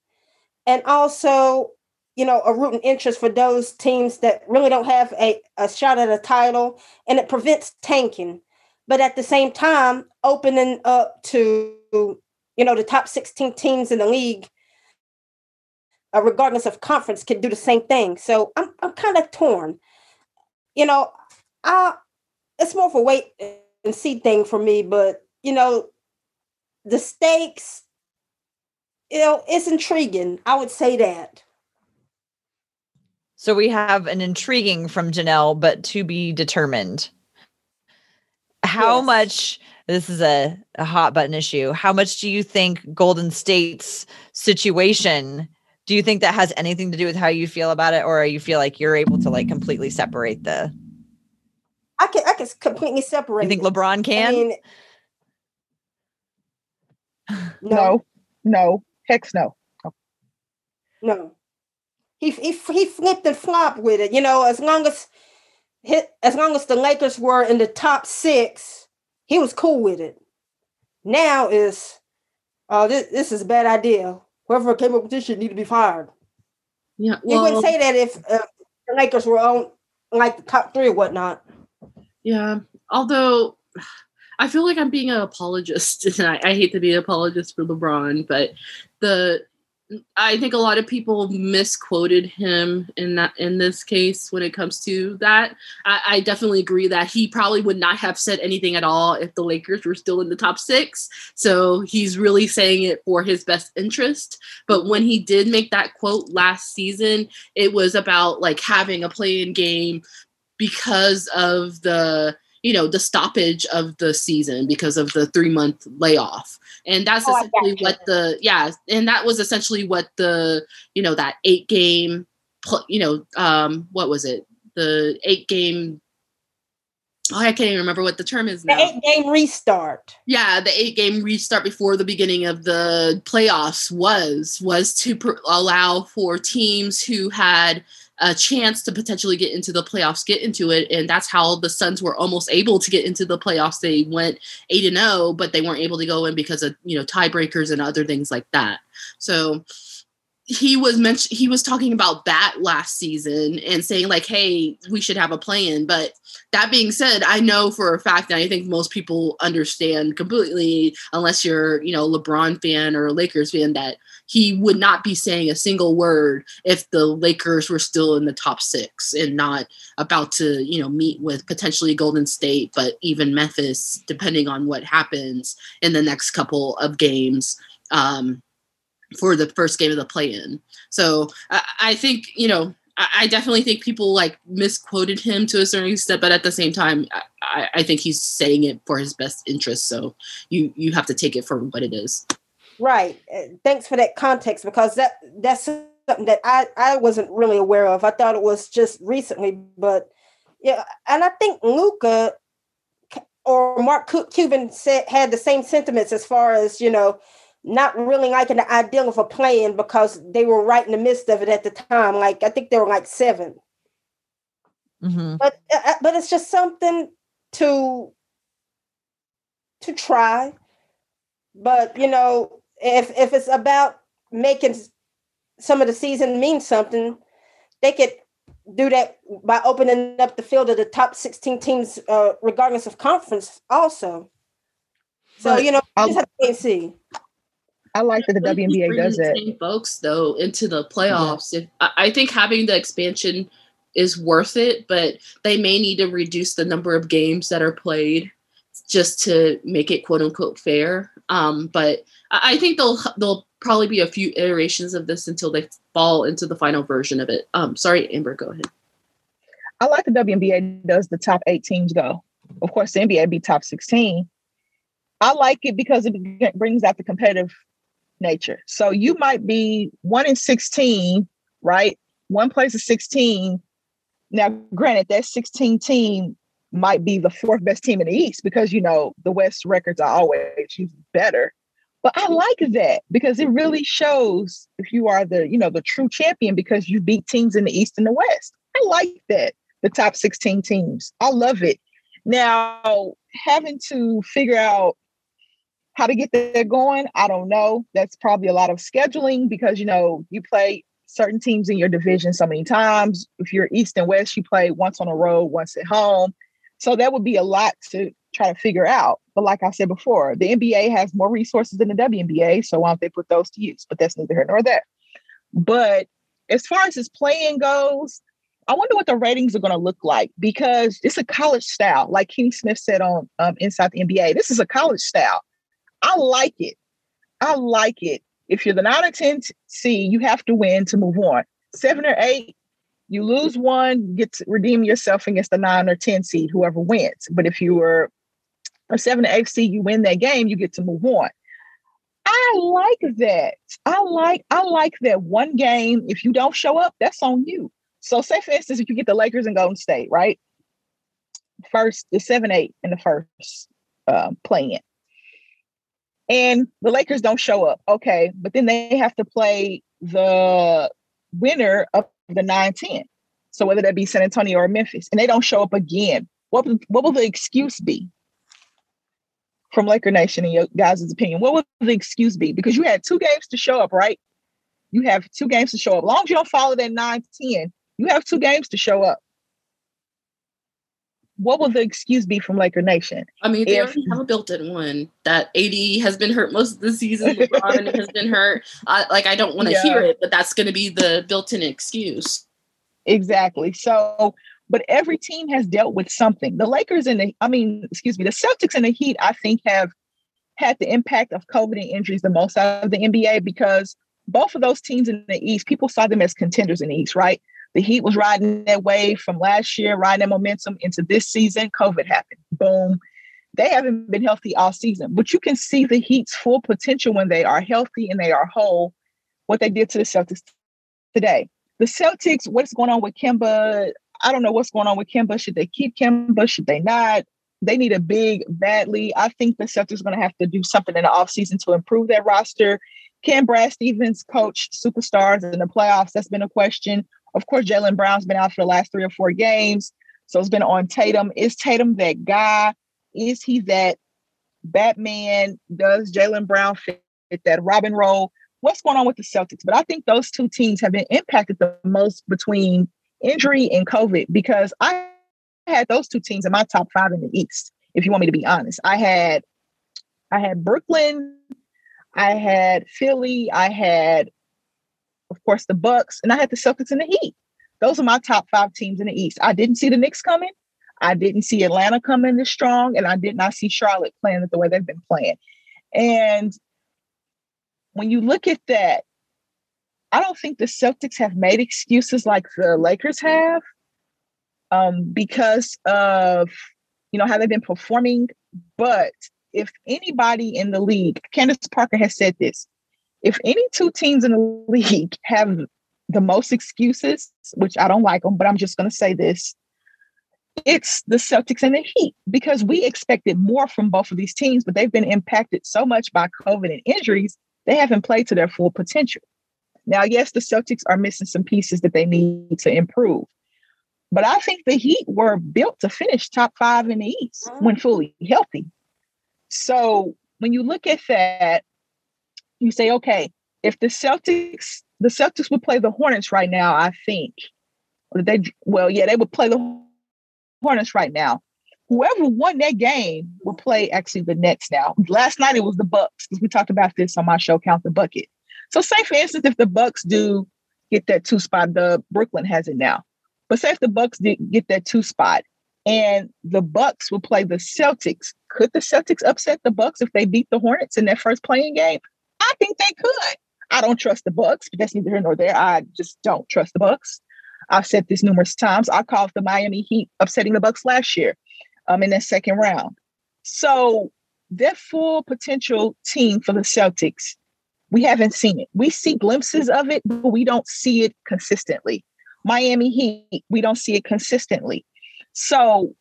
And also you know, a rooting interest for those teams that really don't have a, a shot at a title, and it prevents tanking. but at the same time, opening up to you know the top 16 teams in the league, uh, regardless of conference, can do the same thing. So I'm I'm kind of torn. You know, I it's more of a wait and see thing for me, but you know, the stakes, you know, it's intriguing. I would say that. So we have an intriguing from Janelle, but to be determined. How Yes. much this is a, a hot button issue. How much do you think Golden State's situation? Do you think that has anything to do with how you feel about it, or you feel like you're able to like completely separate the? I can I can completely separate. You think it. LeBron I can? mean, [sighs] No, no, hex no. No. He he he flipped and flopped with it. You know, as long as hit as long as the Lakers were in the top six, he was cool with it. Now is oh this this is a bad idea. Whoever came up with this shit need to be fired. Yeah. He Well, wouldn't say that if uh, the Lakers were on like the top three or whatnot. Yeah. Although I feel like I'm being an apologist, [laughs] and I, I hate to be an apologist for LeBron, but the I think a lot of people misquoted him in that in this case when it comes to that. I, I definitely agree that he probably would not have said anything at all if the Lakers were still in the top six. So he's really saying it for his best interest. But when he did make that quote last season, it was about like having a play-in game because of the you know the stoppage of the season because of the three month layoff. And that's Oh, essentially what the yeah and that was essentially what the you know that eight game you know um what was it? The eight game oh i can't even remember what the term is The now. eight game restart. yeah the eight game restart before the beginning of the playoffs was was to pr- allow for teams who had a chance to potentially get into the playoffs get into it. And that's how the suns were almost able to get into the playoffs. They went 8 and 0 but they weren't able to go in because of you know tiebreakers and other things like that. So he was mentioned he was talking about that last season and saying like hey we should have a plan. But that being said i know for a fact and i think most people understand completely unless you're you know lebron fan or a lakers fan that he would not be saying a single word if the lakers were still in the top six and not about to you know meet with potentially golden state but even memphis depending on what happens in the next couple of games. Um, for the first game of the play-in. So I, I think you know I, I definitely think people like misquoted him to a certain extent, but at the same time, I- I, think he's saying it for his best interest. So you you have to take it for what it is. Right. Uh, Thanks for that context because that that's something that I I wasn't really aware of. I thought it was just recently, but yeah, and I think Luka or Mark Cuban said had the same sentiments as far as you know not really liking the idea of a plan because they were right in the midst of it at the time. Like I think they were like seven, Mhm. but uh, but it's just something to to try. But you know, if if it's about making some of the season mean something, they could do that by opening up the field of the top 16 teams, uh, regardless of conference, also. So you know, just have to see. I like that the WNBA does it. folks though into the playoffs. If I think having the expansion is worth it, but they may need to reduce the number of games that are played just to make it quote unquote fair. Um, but I think there'll there'll probably be a few iterations of this until they fall into the final version of it. Um, sorry, Amber, go ahead. I like the WNBA does the top eight teams go. Of course, the NBA be top 16. I like it because it brings out the competitive nature. So you might be one in 16, right? One place of 16. Now, granted, that 16 team might be the fourth best team in the East because, you know, the West records are always better. But I like that because it really shows if you are the, you know, the true champion because you beat teams in the East and the West. I like that the top 16 teams. I love it. Now, having to figure out how to get there going, I don't know. That's probably a lot of scheduling because, you know, you play certain teams in your division so many times. If you're East and West, you play once on the road, once at home. So that would be a lot to try to figure out. But like I said before, the NBA has more resources than the WNBA, so why don't they put those to use? But that's neither here nor there. But as far as his play-in goes, I wonder what the ratings are going to look like because it's a college style, like Kenny Smith said on um, Inside the NBA. This is a college style. I like it. I like it. If you're the nine or ten seed, you have to win to move on. Seven or eight, you lose one, get to redeem yourself against the nine or ten seed, whoever wins. But if you were a seven or eight seed, you win that game, you get to move on. I like that. I like I like that one game. If you don't show up, that's on you. So say for instance, if you get the Lakers and Golden State, right? First, the seven eight in the first um, play-in, and the Lakers don't show up. Okay, but then they have to play the winner of the 9-10. So whether that be San Antonio or Memphis, and they don't show up again, what what will the excuse be? from Laker Nation in your guys' opinion? What would the excuse be? Because you had two games to show up, right? You have two games to show up. As long as you don't follow that 9 10, you have two games to show up. What will the excuse be from Laker Nation? I mean, they if, already have a built-in one that AD has been hurt most of the season. [laughs] LeBron has been hurt. I, like, I don't want to yeah. hear it, but that's going to be the built-in excuse. Exactly. So but every team has dealt with something. The Lakers and the, I mean, excuse me, the Celtics and the Heat, I think, have had the impact of COVID and injuries the most out of the NBA because both of those teams in the East, people saw them as contenders in the East, right? The Heat was riding that wave from last year, riding that momentum into this season. COVID happened. Boom. They haven't been healthy all season, but you can see the Heat's full potential when they are healthy and they are whole, what they did to the Celtics today. The Celtics, what's going on with Kemba? I don't know what's going on with Kemba. Should they keep Kemba? Should they not? They need a big badly. I think the Celtics are going to have to do something in the offseason to improve their roster. Can Brad Stevens coach superstars in the playoffs? That's been a question. Of course, Jaylen Brown's been out for the last three or four games. So it's been on Tatum. Is Tatum that guy? Is he that Batman? Does Jaylen Brown fit that Robin role? What's going on with the Celtics? But I think those two teams have been impacted the most between injury and COVID because I had those two teams in my top five in the East. If you want me to be honest, I had I had Brooklyn, I had Philly, I had, of course, the Bucks, and I had the Celtics and the Heat. Those are my top five teams in the East. I didn't see the Knicks coming. I didn't see Atlanta coming this strong, and I did not see Charlotte playing the way they've been playing. And when you look at that, I don't think the Celtics have made excuses like the Lakers have um, because of you know how they've been performing. But if anybody in the league, Candace Parker has said this: if any two teams in the league [laughs] have the most excuses, which I don't like them, but I'm just going to say this. It's the Celtics and the Heat because we expected more from both of these teams, but they've been impacted so much by COVID and injuries, they haven't played to their full potential. Now, yes, the Celtics are missing some pieces that they need to improve. But I think the Heat were built to finish top five in the East when mm. fully healthy. So when you look at that, you say, okay, if the Celtics, the Celtics would play the Hornets right now, I think, they, well, yeah, they would play the Hornets right now. Whoever won that game will play actually the Nets now. Last night it was the Bucks because we talked about this on my show, Count the Bucket. So say for instance, if the Bucks do get that two spot, the Brooklyn has it now. But say if the Bucks did get that two spot and the Bucks will play the Celtics, could the Celtics upset the Bucks if they beat the Hornets in their first play-in game? I think they could. I don't trust the Bucks, but that's neither here nor there. I just don't trust the Bucks. I've said this numerous times. I called the Miami Heat upsetting the Bucks last year um, in that second round. So their full potential team for the Celtics we haven't seen it. We see glimpses of it, but we don't see it consistently. Miami Heat, we don't see it consistently. So,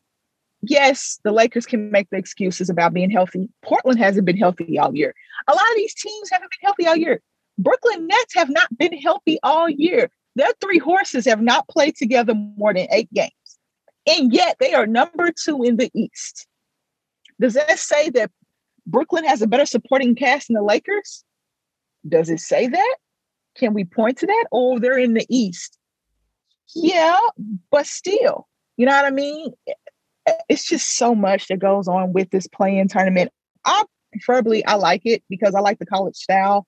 yes, the Lakers can make the excuses about being healthy. Portland hasn't been healthy all year. A lot of these teams haven't been healthy all year. Brooklyn Nets have not been healthy all year. Their three horses have not played together more than eight games. And yet they are number two in the East. Does that say that Brooklyn has a better supporting cast than the Lakers? Does it say that? Can we point to that? Oh, they're in the East. Yeah, but still, you know what I mean? It's just so much that goes on with this play-in tournament. I preferably I like it because I like the college style.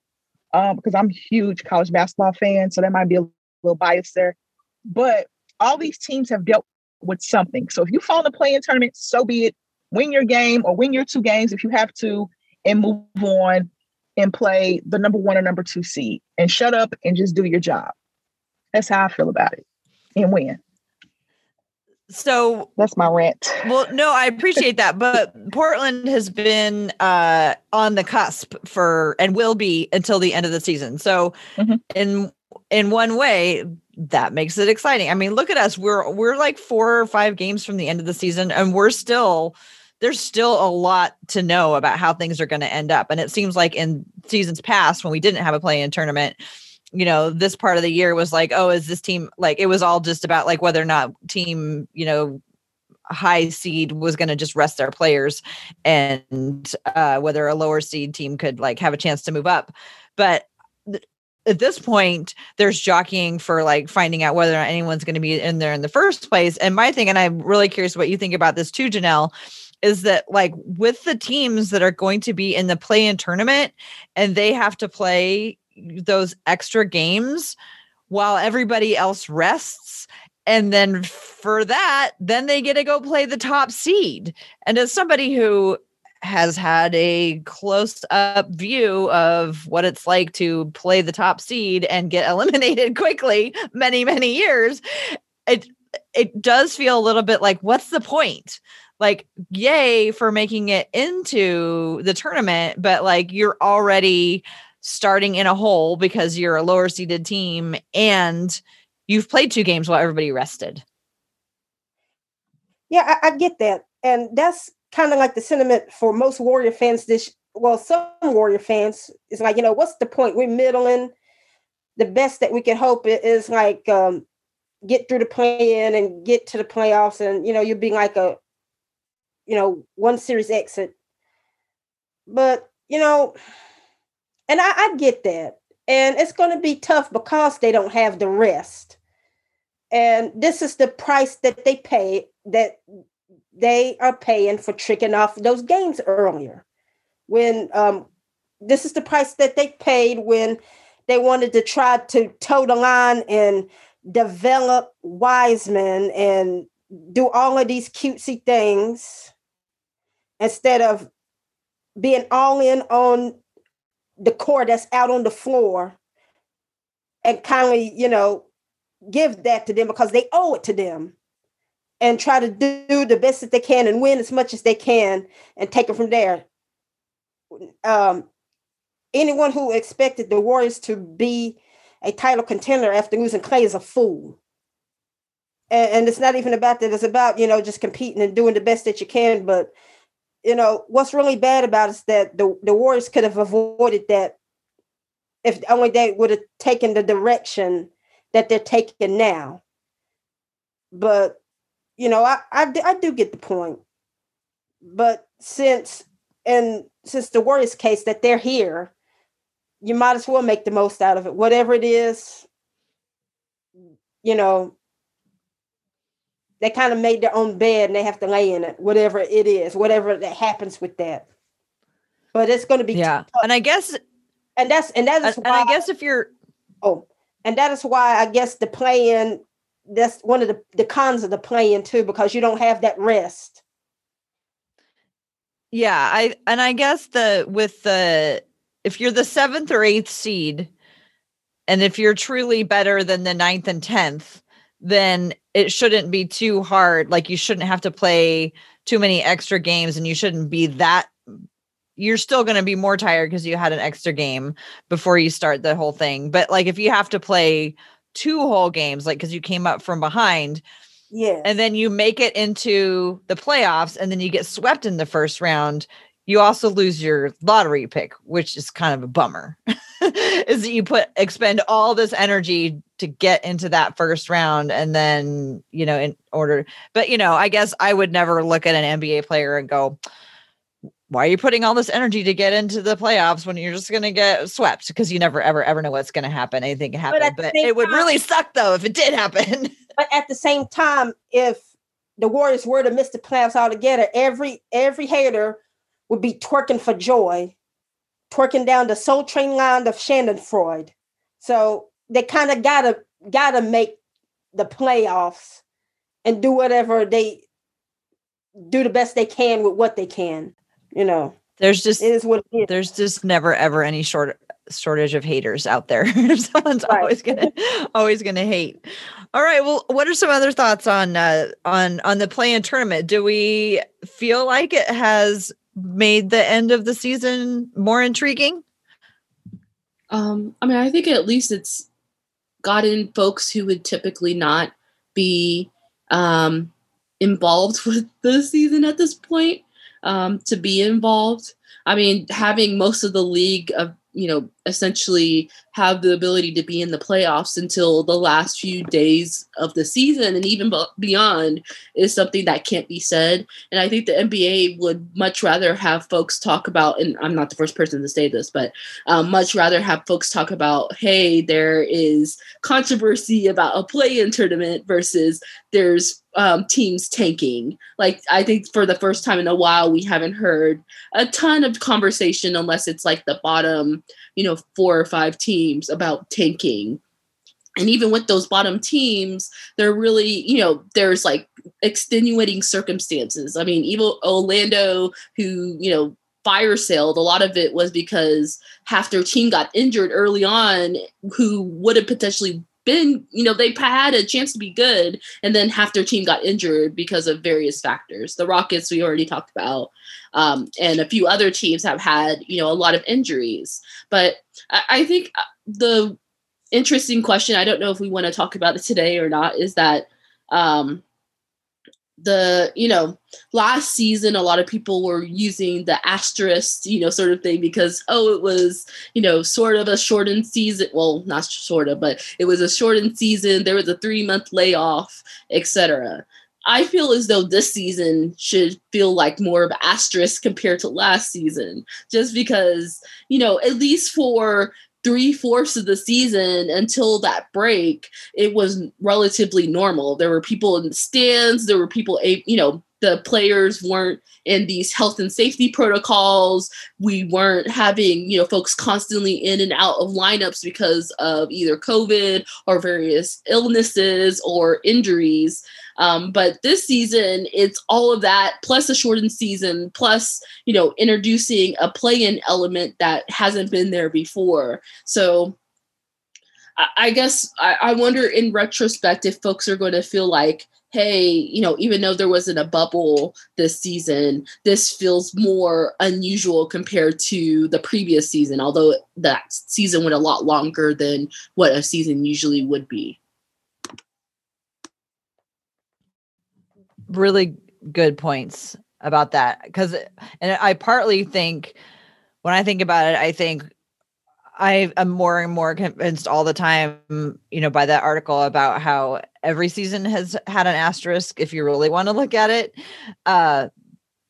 Um, because I'm huge college basketball fan, so that might be a little bias there. But all these teams have dealt with something. So if you fall in the play-in tournament, so be it. Win your game or win your two games if you have to, and move on and play the number one or number two seed and shut up and just do your job. That's how I feel about it and win. So that's my rant. Well, no, I appreciate that, but Portland has been uh, on the cusp for and will be until the end of the season. So, mm-hmm. in in one way, that makes it exciting. I mean, look at us. We're we're like four or five games from the end of the season, and we're still there's still a lot to know about how things are going to end up. And it seems like in seasons past, when we didn't have a play in tournament, you know, this part of the year was like, oh, is this team like it was all just about like whether or not team, you know, high seed was going to just rest their players and uh, whether a lower seed team could like have a chance to move up. But th- at this point, there's jockeying for like finding out whether or not anyone's going to be in there in the first place. And my thing, and I'm really curious what you think about this too, Janelle, is that like with the teams that are going to be in the play in tournament and they have to play those extra games while everybody else rests and then for that then they get to go play the top seed. And as somebody who has had a close up view of what it's like to play the top seed and get [laughs] eliminated quickly many many years it it does feel a little bit like what's the point? Like yay for making it into the tournament but like you're already starting in a hole because you're a lower seeded team and you've played two games while everybody rested. Yeah, I, I get that. And that's kind of like the sentiment for most Warrior fans this well, some Warrior fans is like, you know, what's the point? We're middling. The best that we can hope is like um, get through the play in and get to the playoffs, and you know, you'll be like a, you know, one series exit. But you know, and I, I get that. And it's going to be tough because they don't have the rest. And this is the price that they pay that they are paying for tricking off those games earlier. When um, this is the price that they paid when they wanted to try to toe the line and develop Wiseman and do all of these cutesy things instead of being all in on the core that's out on the floor and kindly, you know, give that to them because they owe it to them and try to do the best that they can and win as much as they can and take it from there. Um, anyone who expected the Warriors to be a title contender after losing Clay is a fool. And, and it's not even about that. It's about, you know, just competing and doing the best that you can. But you know, what's really bad about it is that the, the Warriors could have avoided that if only they would have taken the direction that they're taking now. But, you know, I, I, I do get the point. But since, and since the Warriors case that they're here, you might as well make the most out of it. Whatever it is, you know, they kind of made their own bed and they have to lay in it, whatever it is, whatever that happens with that. But it's going to be yeah. Tough. And I guess, and that's and that is and, why, I guess if you're oh, and that is why I guess the play in that's one of the the cons of the play in too because you don't have that rest. Yeah, I and I guess the with the if you're the seventh or eighth seed, and if you're truly better than the ninth and tenth, then it shouldn't be too hard. Like you shouldn't have to play too many extra games and you shouldn't be that you're still going to be more tired because you had an extra game before you start the whole thing. But like if you have to play two whole games, like because you came up from behind, yeah, and then you make it into the playoffs and then you get swept in the first round, you also lose your lottery pick, which is kind of a bummer. [laughs] is that you put expend all this energy to get into that first round and then, you know, in order but you know, I guess I would never look at an NBA player and go, why are you putting all this energy to get into the playoffs when you're just going to get swept? Because you never, ever, ever know what's going to happen. Anything can happen. But, but it would really suck though if it did happen. [laughs] but at the same time, if the Warriors were to miss the playoffs altogether, every every hater would be twerking for joy, twerking down the Soul Train line of schadenfreude. So they kind of gotta gotta make the playoffs and do whatever they do the best they can with what they can. You know, there's just it is what it is. there's just never ever any short shortage of haters out there. [laughs] Someone's Right. always gonna always gonna hate. All right. Well, what are some other thoughts on uh, on on the play in tournament? Do we feel like it has made the end of the season more intriguing? Um, I mean, I think at least it's gotten folks who would typically not be um, involved [laughs] with the season at this point um, to be involved. I mean, having most of the league of you know essentially have the ability to be in the playoffs until the last few days of the season and even beyond is something that can't be said. And I think the NBA would much rather have folks talk about, and I'm not the first person to say this, but um, much rather have folks talk about, hey, there is controversy about a play-in tournament versus there's um, teams tanking. Like I think for the first time in a while, we haven't heard a ton of conversation unless it's like the bottom, you know, four or five teams about tanking. And even with those bottom teams, they're really, you know, there's like extenuating circumstances. I mean, even Orlando, who, you know, fire sailed, a lot of it was because half their team got injured early on, who would have potentially been, you know, they had a chance to be good, and then half their team got injured because of various factors. The Rockets, we already talked about, um, and a few other teams have had, you know, a lot of injuries. But I, I think uh, the interesting question, I don't know if we want to talk about it today or not, is that um, the you know last season a lot of people were using the asterisk you know sort of thing because oh it was you know sort of a shortened season. Well not sort of but it was a shortened season. There was a three month layoff etc i feel as though this season should feel like more of asterisk compared to last season just because you know at least for three fourths of the season until that break, it was relatively normal. There were people in the stands, there were people, you know, the players weren't in these health and safety protocols. We weren't having, you know, folks constantly in and out of lineups because of either COVID or various illnesses or injuries. Um, but this season, it's all of that plus a shortened season, plus you know introducing a play-in element that hasn't been there before. So I, I guess I, I wonder in retrospect if folks are going to feel like, hey, you know, even though there wasn't a bubble this season, this feels more unusual compared to the previous season, although that season went a lot longer than what a season usually would be. Really good points about that because and i partly think when i think about it i think i am more and more convinced all the time you know by that article about how every season has had an asterisk if you really want to look at it. Uh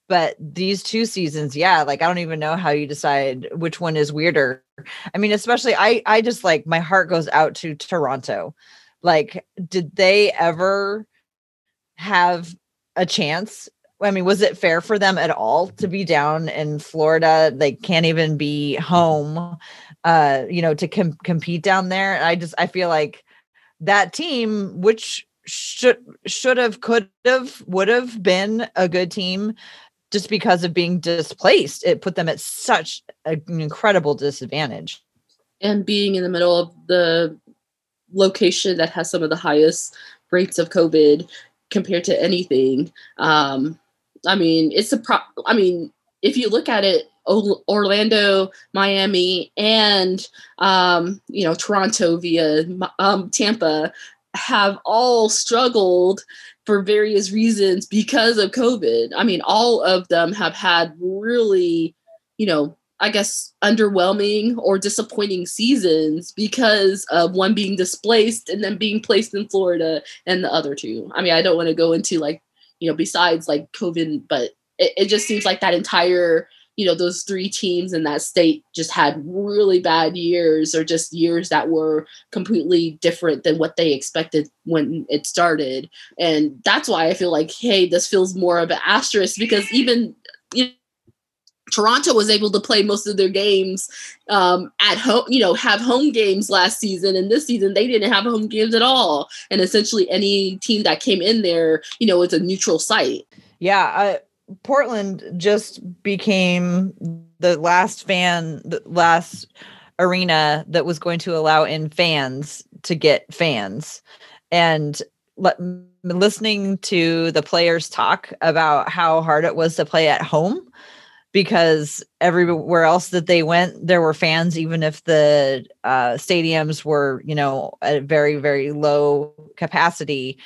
but these two seasons yeah like i don't even know how you decide which one is weirder. I mean especially i i just like my heart goes out to toronto. Like did they ever have a chance I mean, was it fair for them at all to be down in Florida? They can't even be home, uh, you know, to com- compete down there. I just I feel like that team, which should should have, could have, would have been a good team, just because of being displaced, it put them at such an incredible disadvantage. And being in the middle of the location that has some of the highest rates of COVID compared to anything. Um, I mean, it's a pro. I mean, if you look at it, Orlando, Miami, and um, you know Toronto via um, Tampa have all struggled for various reasons because of COVID. I mean, all of them have had really, you know, I guess underwhelming or disappointing seasons because of one being displaced and then being placed in Florida and the other two. I mean, I don't want to go into like, you know, besides like COVID, but it, it just seems like that entire you know those three teams in that state just had really bad years or just years that were completely different than what they expected when it started and that's why i feel like hey this feels more of an asterisk because even you Toronto was able to play most of their games um, at home, you know, have home games last season. And this season, they didn't have home games at all. And essentially, any team that came in there, you know, it's a neutral site. Yeah. Uh, Portland just became the last fan, the last arena that was going to allow in fans to get fans. And let, listening to the players talk about how hard it was to play at home because everywhere else that they went there were fans even if the uh, stadiums were you know at very very low capacity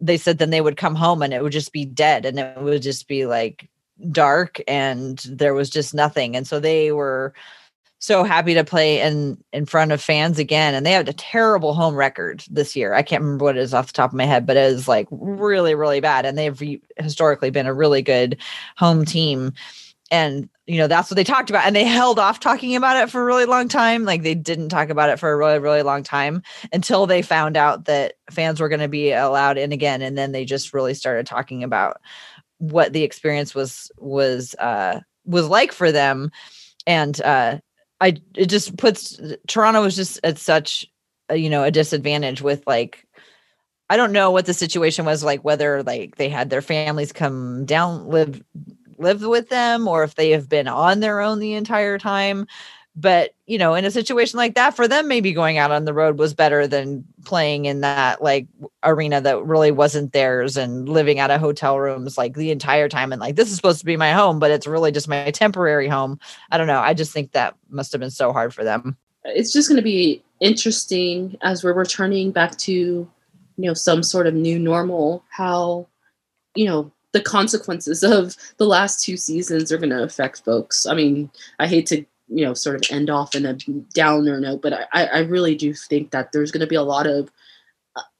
they said then they would come home and it would just be dead and it would just be like dark and there was just nothing. And so they were so happy to play in in front of fans again and they had a terrible home record this year. I can't remember what it is off the top of my head but it is like really really bad and they've historically been a really good home team and you know that's what they talked about and they held off talking about it for a really long time like they didn't talk about it for a really really long time until they found out that fans were going to be allowed in again and then they just really started talking about what the experience was was uh was like for them. And uh i it just puts toronto was just at such a, you know a disadvantage with like I don't know what the situation was like, whether like they had their families come down, live lived with them or if they have been on their own the entire time. But you know in a situation like that for them maybe going out on the road was better than playing in that like arena that really wasn't theirs and living out of hotel rooms like the entire time and like this is supposed to be my home but it's really just my temporary home. I don't know. I just think that must have been so hard for them. Uh, it's just going to be interesting as we're returning back to you know some sort of new normal how you know the consequences of the last two seasons are going to affect folks. I mean, I hate to you know sort of end off in a downer note, but I, I really do think that there's going to be a lot of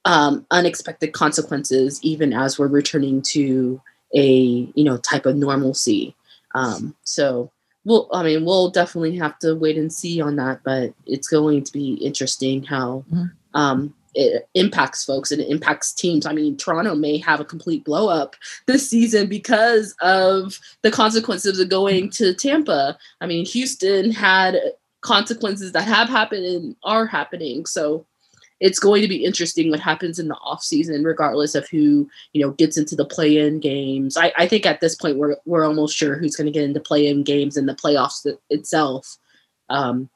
um, unexpected consequences even as we're returning to a you know type of normalcy. Um, so we'll I mean we'll definitely have to wait and see on that, but it's going to be interesting how mm-hmm. um, it impacts folks and it impacts teams. I mean, Toronto may have a complete blow up this season because of the consequences of going to Tampa. I mean, Houston had consequences that have happened and are happening. So it's going to be interesting what happens in the off season, regardless of who, you know, gets into the play in games. I, I think at this point we're we're almost sure who's going to get into play in games in the playoffs itself. Um,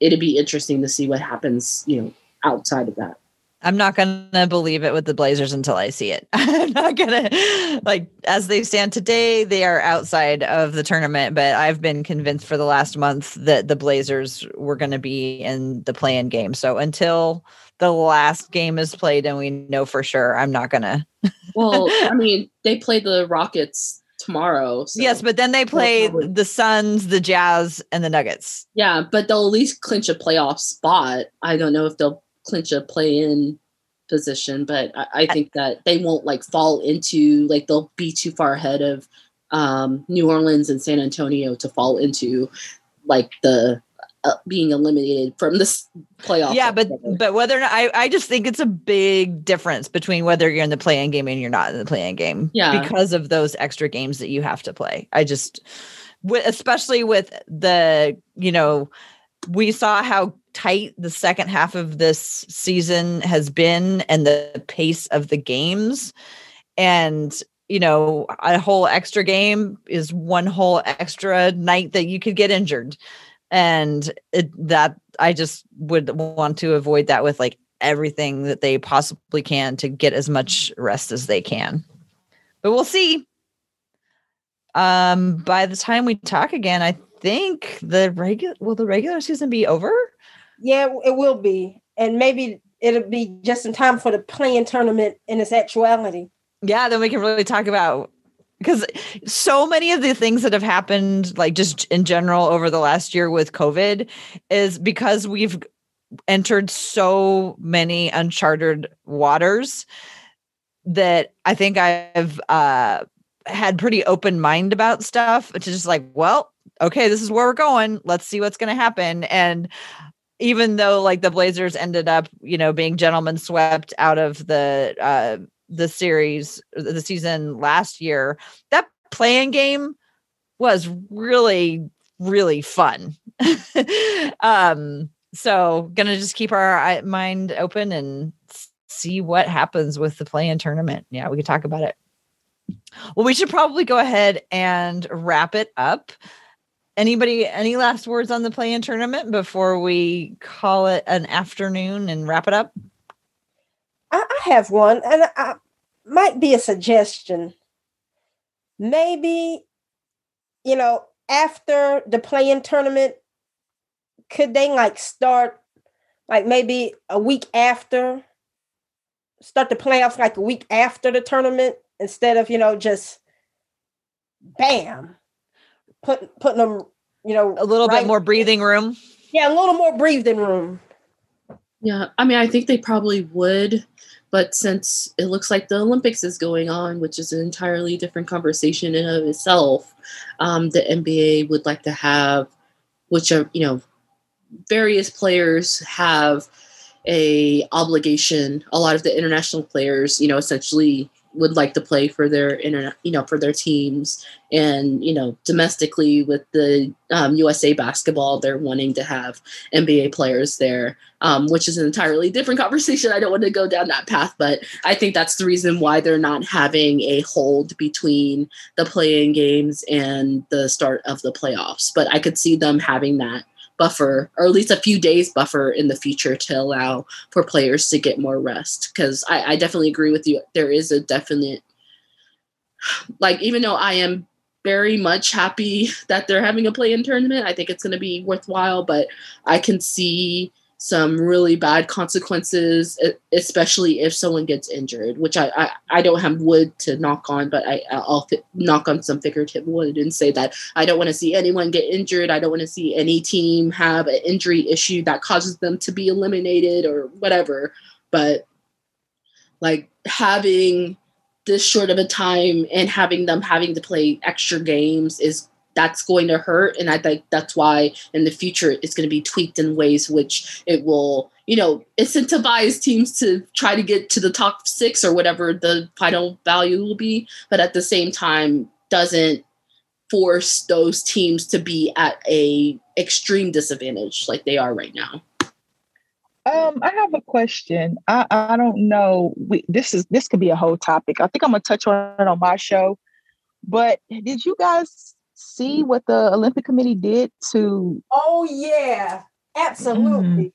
it'd be interesting to see what happens, you know, outside of that. I'm not going to believe it with the Blazers until I see it. [laughs] I'm not going to, like, as they stand today, they are outside of the tournament, but I've been convinced for the last month that the Blazers were going to be in the play in game. So until the last game is played and we know for sure, I'm not going [laughs] to. well, I mean, they play the Rockets tomorrow. So. Yes, but then they play the Suns, the Jazz, and the Nuggets. Yeah, but they'll at least clinch a playoff spot. I don't know if they'll clinch a play in position, but I, I, think that they won't like fall into like they'll be too far ahead of um, New Orleans and San Antonio to fall into like the uh, being eliminated from this playoff. Yeah, but but whether or not I, I just think it's a big difference between whether you're in the play-in game and you're not in the play-in game. Yeah, because of those extra games that you have to play. I just, especially with the you know, we saw how tight the second half of this season has been and the pace of the games. And you know a whole extra game is one whole extra night that you could get injured. And it, that i just would want to avoid that with like everything that they possibly can to get as much rest as they can. But we'll see. Um by the time we talk again i think the regular will the regular season be over yeah, it will be. And maybe it'll be just in time for the play-in tournament in its actuality. Yeah, then we can really talk about because so many of the things that have happened, like just in general over the last year with COVID, is because we've entered so many uncharted waters that I think I've uh, had pretty open mind about stuff. It's just like, well, okay, this is where we're going. Let's see what's going to happen. And even though like the Blazers ended up, you know, being gentlemen swept out of the uh the series the season last year, that play-in game was really really fun. [laughs] um so gonna just keep our mind open and see what happens with the play in tournament. Yeah, we could talk about it. Well, we should probably go ahead and wrap it up. Anybody, any last words on the play-in tournament before we call it an afternoon and wrap it up? I, I have one, and I might be a suggestion. Maybe, you know, after the play-in tournament, could they like start like maybe a week after start the playoffs like a week after the tournament instead of you know just bam putting putting them you know a little right bit more breathing room? Yeah a little more breathing room. Yeah i mean i think they probably would but since it looks like the olympics is going on which is an entirely different conversation in of itself um, the nba would like to have which are you know various players have a obligation a lot of the international players you know essentially would like to play for their internet, you know, for their teams, and you know, domestically with the um, USA basketball, they're wanting to have NBA players there, um, which is an entirely different [laughs] conversation. I don't want to go down that path, but I think that's the reason why they're not having a hold between the play-in games and the start of the playoffs. But I could see them having that buffer or at least a few days buffer in the future to allow for players to get more rest. Because I, I definitely agree with you. There is a definite like even though i am very much happy [laughs] that they're having a play-in tournament i think it's going to be worthwhile but i can see some really bad consequences, especially if someone gets injured, which I, I, I don't have wood to knock on, but I, I'll fi- knock on some figurative wood and say that I don't want to see anyone get injured. I don't want to see any team have an injury issue that causes them to be eliminated or whatever. But like having this short of a time and having them having to play extra games is that's going to hurt and i think that's why in the future it's going to be tweaked in ways which it will you know incentivize teams to try to get to the top six or whatever the final value will be but at the same time doesn't force those teams to be at a extreme disadvantage like they are right now um, I have a question. I, I don't know. We, this is this could be a whole topic. I think I'm gonna touch on it on my show. But did you guys see what the Olympic Committee did to? Oh yeah, absolutely. Mm.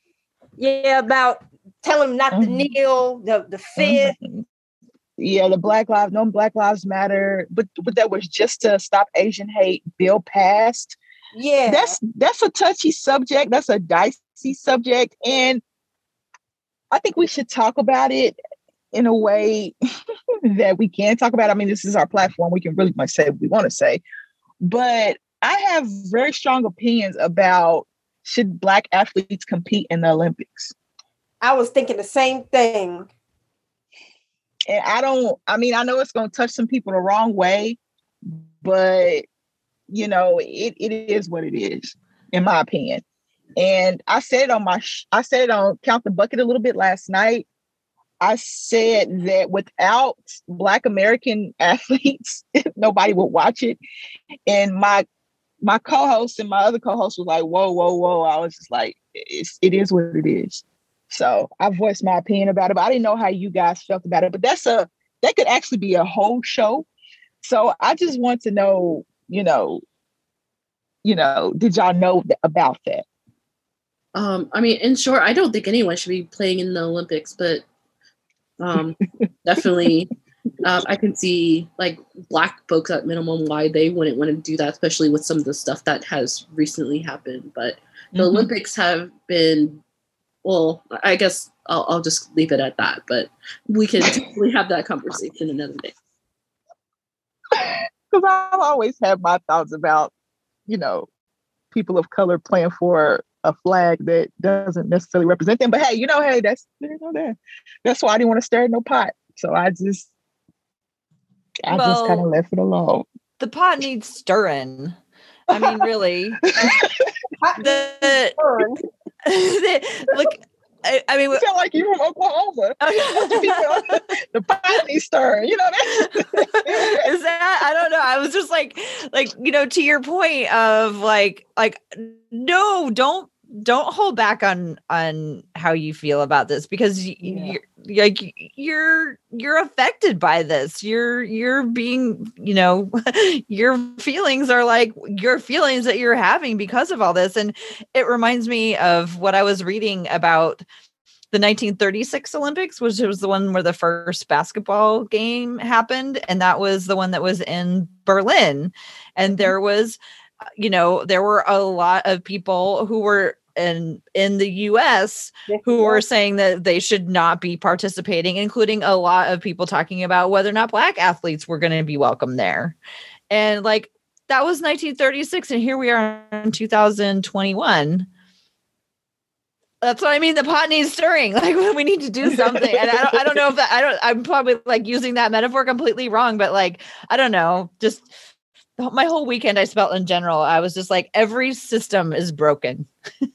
Yeah, about telling them not mm. to mm-hmm. kneel, the the fifth. Mm. Yeah, the Black Lives, no Black Lives Matter, but but that was just to stop Asian hate bill passed. Yeah, that's that's a touchy subject. That's a dicey subject, and I think we should talk about it in a way [laughs] that we can talk about. I mean, this is our platform. We can really much say what we want to say, but I have very strong opinions about should black athletes compete in the Olympics. I was thinking the same thing. And I don't, I mean, I know it's going to touch some people the wrong way, but you know, it, it is what it is, in my opinion. And I said it on my, I said it on Count the Bucket a little bit last night. I said that without Black American [laughs] athletes, [laughs] nobody would watch it. And my my co-host and my other co-host was like, "Whoa, whoa, whoa!" I was just like, "It's it is what it is." So I voiced my opinion about it, but I didn't know how you guys felt about it. But that's a that could actually be a whole show. So I just want to know, you know, you know, did y'all know about that? Um, I mean, in short, I don't think anyone should be playing in the Olympics, but um, definitely, uh, I can see like black folks at minimum why they wouldn't want to do that, especially with some of the stuff that has recently happened. But the mm-hmm. Olympics have been, well, I guess I'll, I'll just leave it at that. But we can definitely have that conversation another day. [laughs] Because I've always had my thoughts about, you know, people of color playing for a flag that doesn't necessarily represent them. But hey, you know, hey, that's you know there. That's why I didn't want to stir no pot. So I just I well, just kind of left it alone. The pot needs stirring. I mean, really. [laughs] the, [laughs] [laughs] the, look, I, I mean, you sound like you're from Oklahoma. [laughs] the Botany stir, you know that? [laughs] Is that I don't know. I was just like, like you know, to your point of like, like no, don't don't hold back on on how you feel about this because y- Yeah. you're like you're you're affected by this. You're you're being you know [laughs] your feelings are like your feelings that you're having because of all this. And it reminds me of what i was reading about the 1936 olympics which was the one where the first basketball game happened. And that was the one that was in berlin. And mm-hmm. there was you know there were a lot of people who were in in the US who were saying that they should not be participating including a lot of people talking about whether or not black athletes were going to be welcome there and like that was 1936 and here we are in 2021 that's what I mean. The pot needs stirring. [laughs] Like [laughs] we need to do something. And I don't, I don't know if that I don't I'm probably like using that metaphor completely wrong, but like I don't know. Just my whole weekend I felt in general, I was just like every system is broken. [laughs]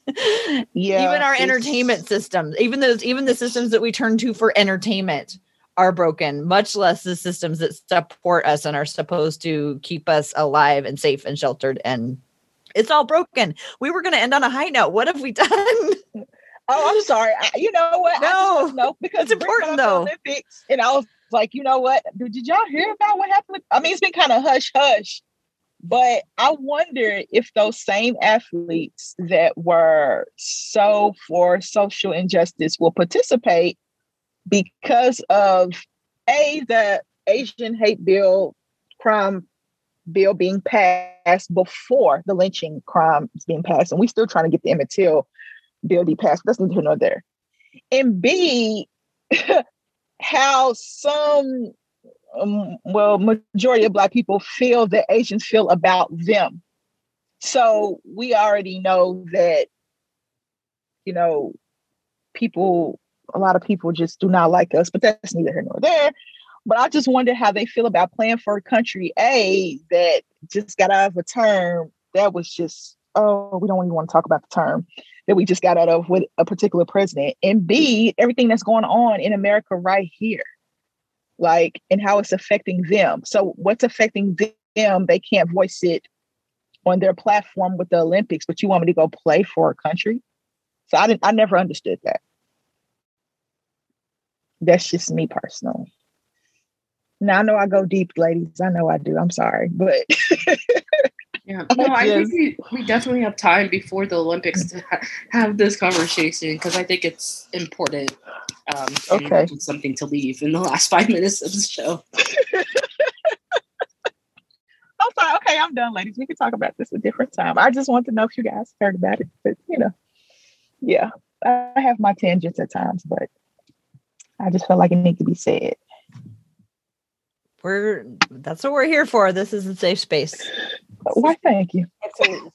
Yeah, even our entertainment systems, even those even the systems that we turn to for entertainment are broken, much less the systems that support us and are supposed to keep us alive and safe and sheltered and it's all broken. We were going to end on a high note. What have we [laughs] done? Oh, I'm sorry. I, you know what? No, know because it's important, though. Olympics, and I was like, you know what? Did, did y'all hear about what happened? I mean, it's been kind of hush hush, but I wonder if those same athletes that were so for social injustice will participate because of a the Asian hate bill crime bill being passed before the lynching crime is being passed, and we still trying to get the Emmett Till bill be passed. That's neither here nor there. And B, [laughs] how some, um, well, majority of Black people feel that Asians feel about them. So we already know that, you know, people, a lot of people just do not like us, but that's neither here nor there. But I just wonder how they feel about playing for a country A that just got out of a term that was just, oh, we don't even want to talk about the term that we just got out of with a particular president. And B, everything that's going on in America right here, like, and how it's affecting them. So, what's affecting them? They can't voice it on their platform with the Olympics, but you want me to go play for a country? So, I didn't, I never understood that. That's just me personally. Now I know I go deep, ladies. I know I do. I'm sorry, but [laughs] Yeah, [laughs] no, I think we, we definitely have time before the Olympics to ha- have this conversation because I think it's important. Um, Okay. it's something to leave in the last five minutes of the show. [laughs] I'm sorry. Okay, I'm done, ladies. We can talk about this a different time. I just want to know if you guys heard about it. But you know, yeah, I have my tangents at times, but I just felt like it needed to be said. We're that's what we're here for. This is a safe space. Why? Thank you. Absolutely.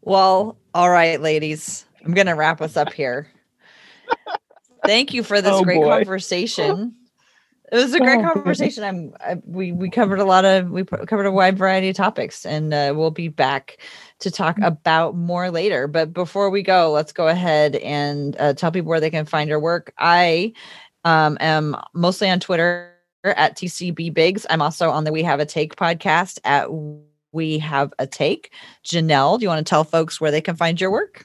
Well, all right, ladies. I'm gonna wrap us up here. Thank you for this Oh, great boy. conversation. It was a great Oh, conversation. I'm I, we we covered a lot of we covered a wide variety of topics, and uh, we'll be back to talk Mm-hmm. about more later. But before we go, let's go ahead and uh, tell people where they can find your work. I um, am mostly on Twitter at TCB Bigs. I'm also on the We Have a Take podcast at We Have a Take. Janelle, do you want to tell folks where they can find your work?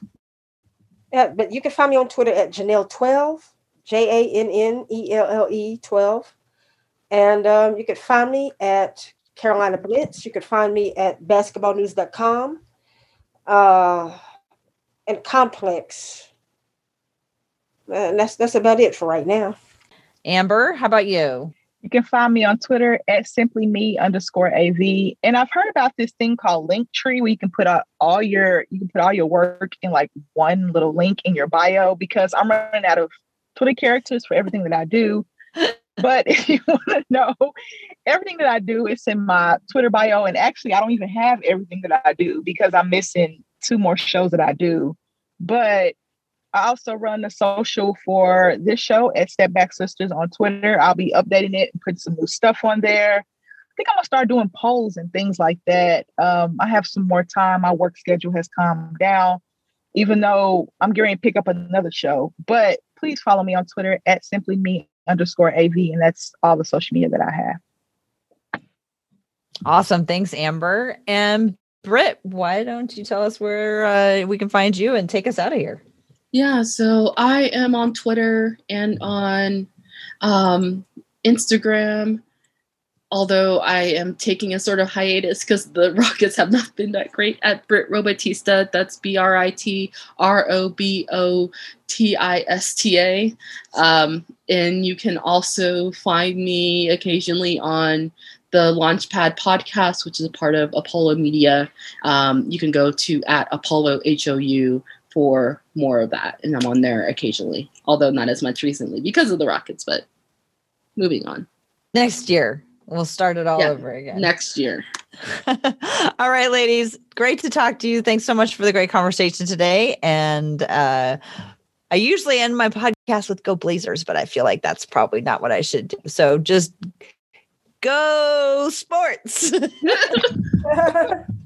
Yeah, but you can find me on Twitter at Janelle12, J A N N E L L E 12. And um, you can find me at Carolina Blitz. You can find me at basketballnews.com uh, and Complex. And that's that's about it for right now. Amber, how about you? You can find me on Twitter at simply me underscore AV. And I've heard about this thing called Linktree where you can put out all your you can put all your work in like one little link in your bio because I'm running out of Twitter characters for everything that I do. [laughs] But if you want to know everything that I do, it's in my Twitter bio. And actually, I don't even have everything that I do because I'm missing two more shows that I do. But I also run the social for this show at Step Back Sisters on Twitter. I'll be updating it and putting some new stuff on there. I think I'm gonna start doing polls and things like that. Um, I have some more time. My work schedule has calmed down, even though I'm getting to pick up another show. But please follow me on Twitter at simply me underscore AV, and that's all the social media that I have. Awesome. Thanks, Amber. And Britt, why don't you tell us where uh, we can find you and take us out of here? Yeah, so I am on Twitter and on um, Instagram although I am taking a sort of hiatus because the [laughs] Rockets have not been that great at Brit Robotista. That's B R I T R O B O T I S T A. Um, and you can also find me occasionally on the Launchpad podcast, which is a part of Apollo Media. Um, you can go to at Apollo HOU for more of that. And I'm on there occasionally, although not as much recently because of the Rockets, but moving on. Next year, We'll start it all yeah, over again next year. [laughs] all right, ladies. Great to talk to you. Thanks so much for the great conversation today. And uh, I usually end my podcast with "Go Blazers," but I feel like that's probably not what I should do. So just go sports. [laughs] [laughs]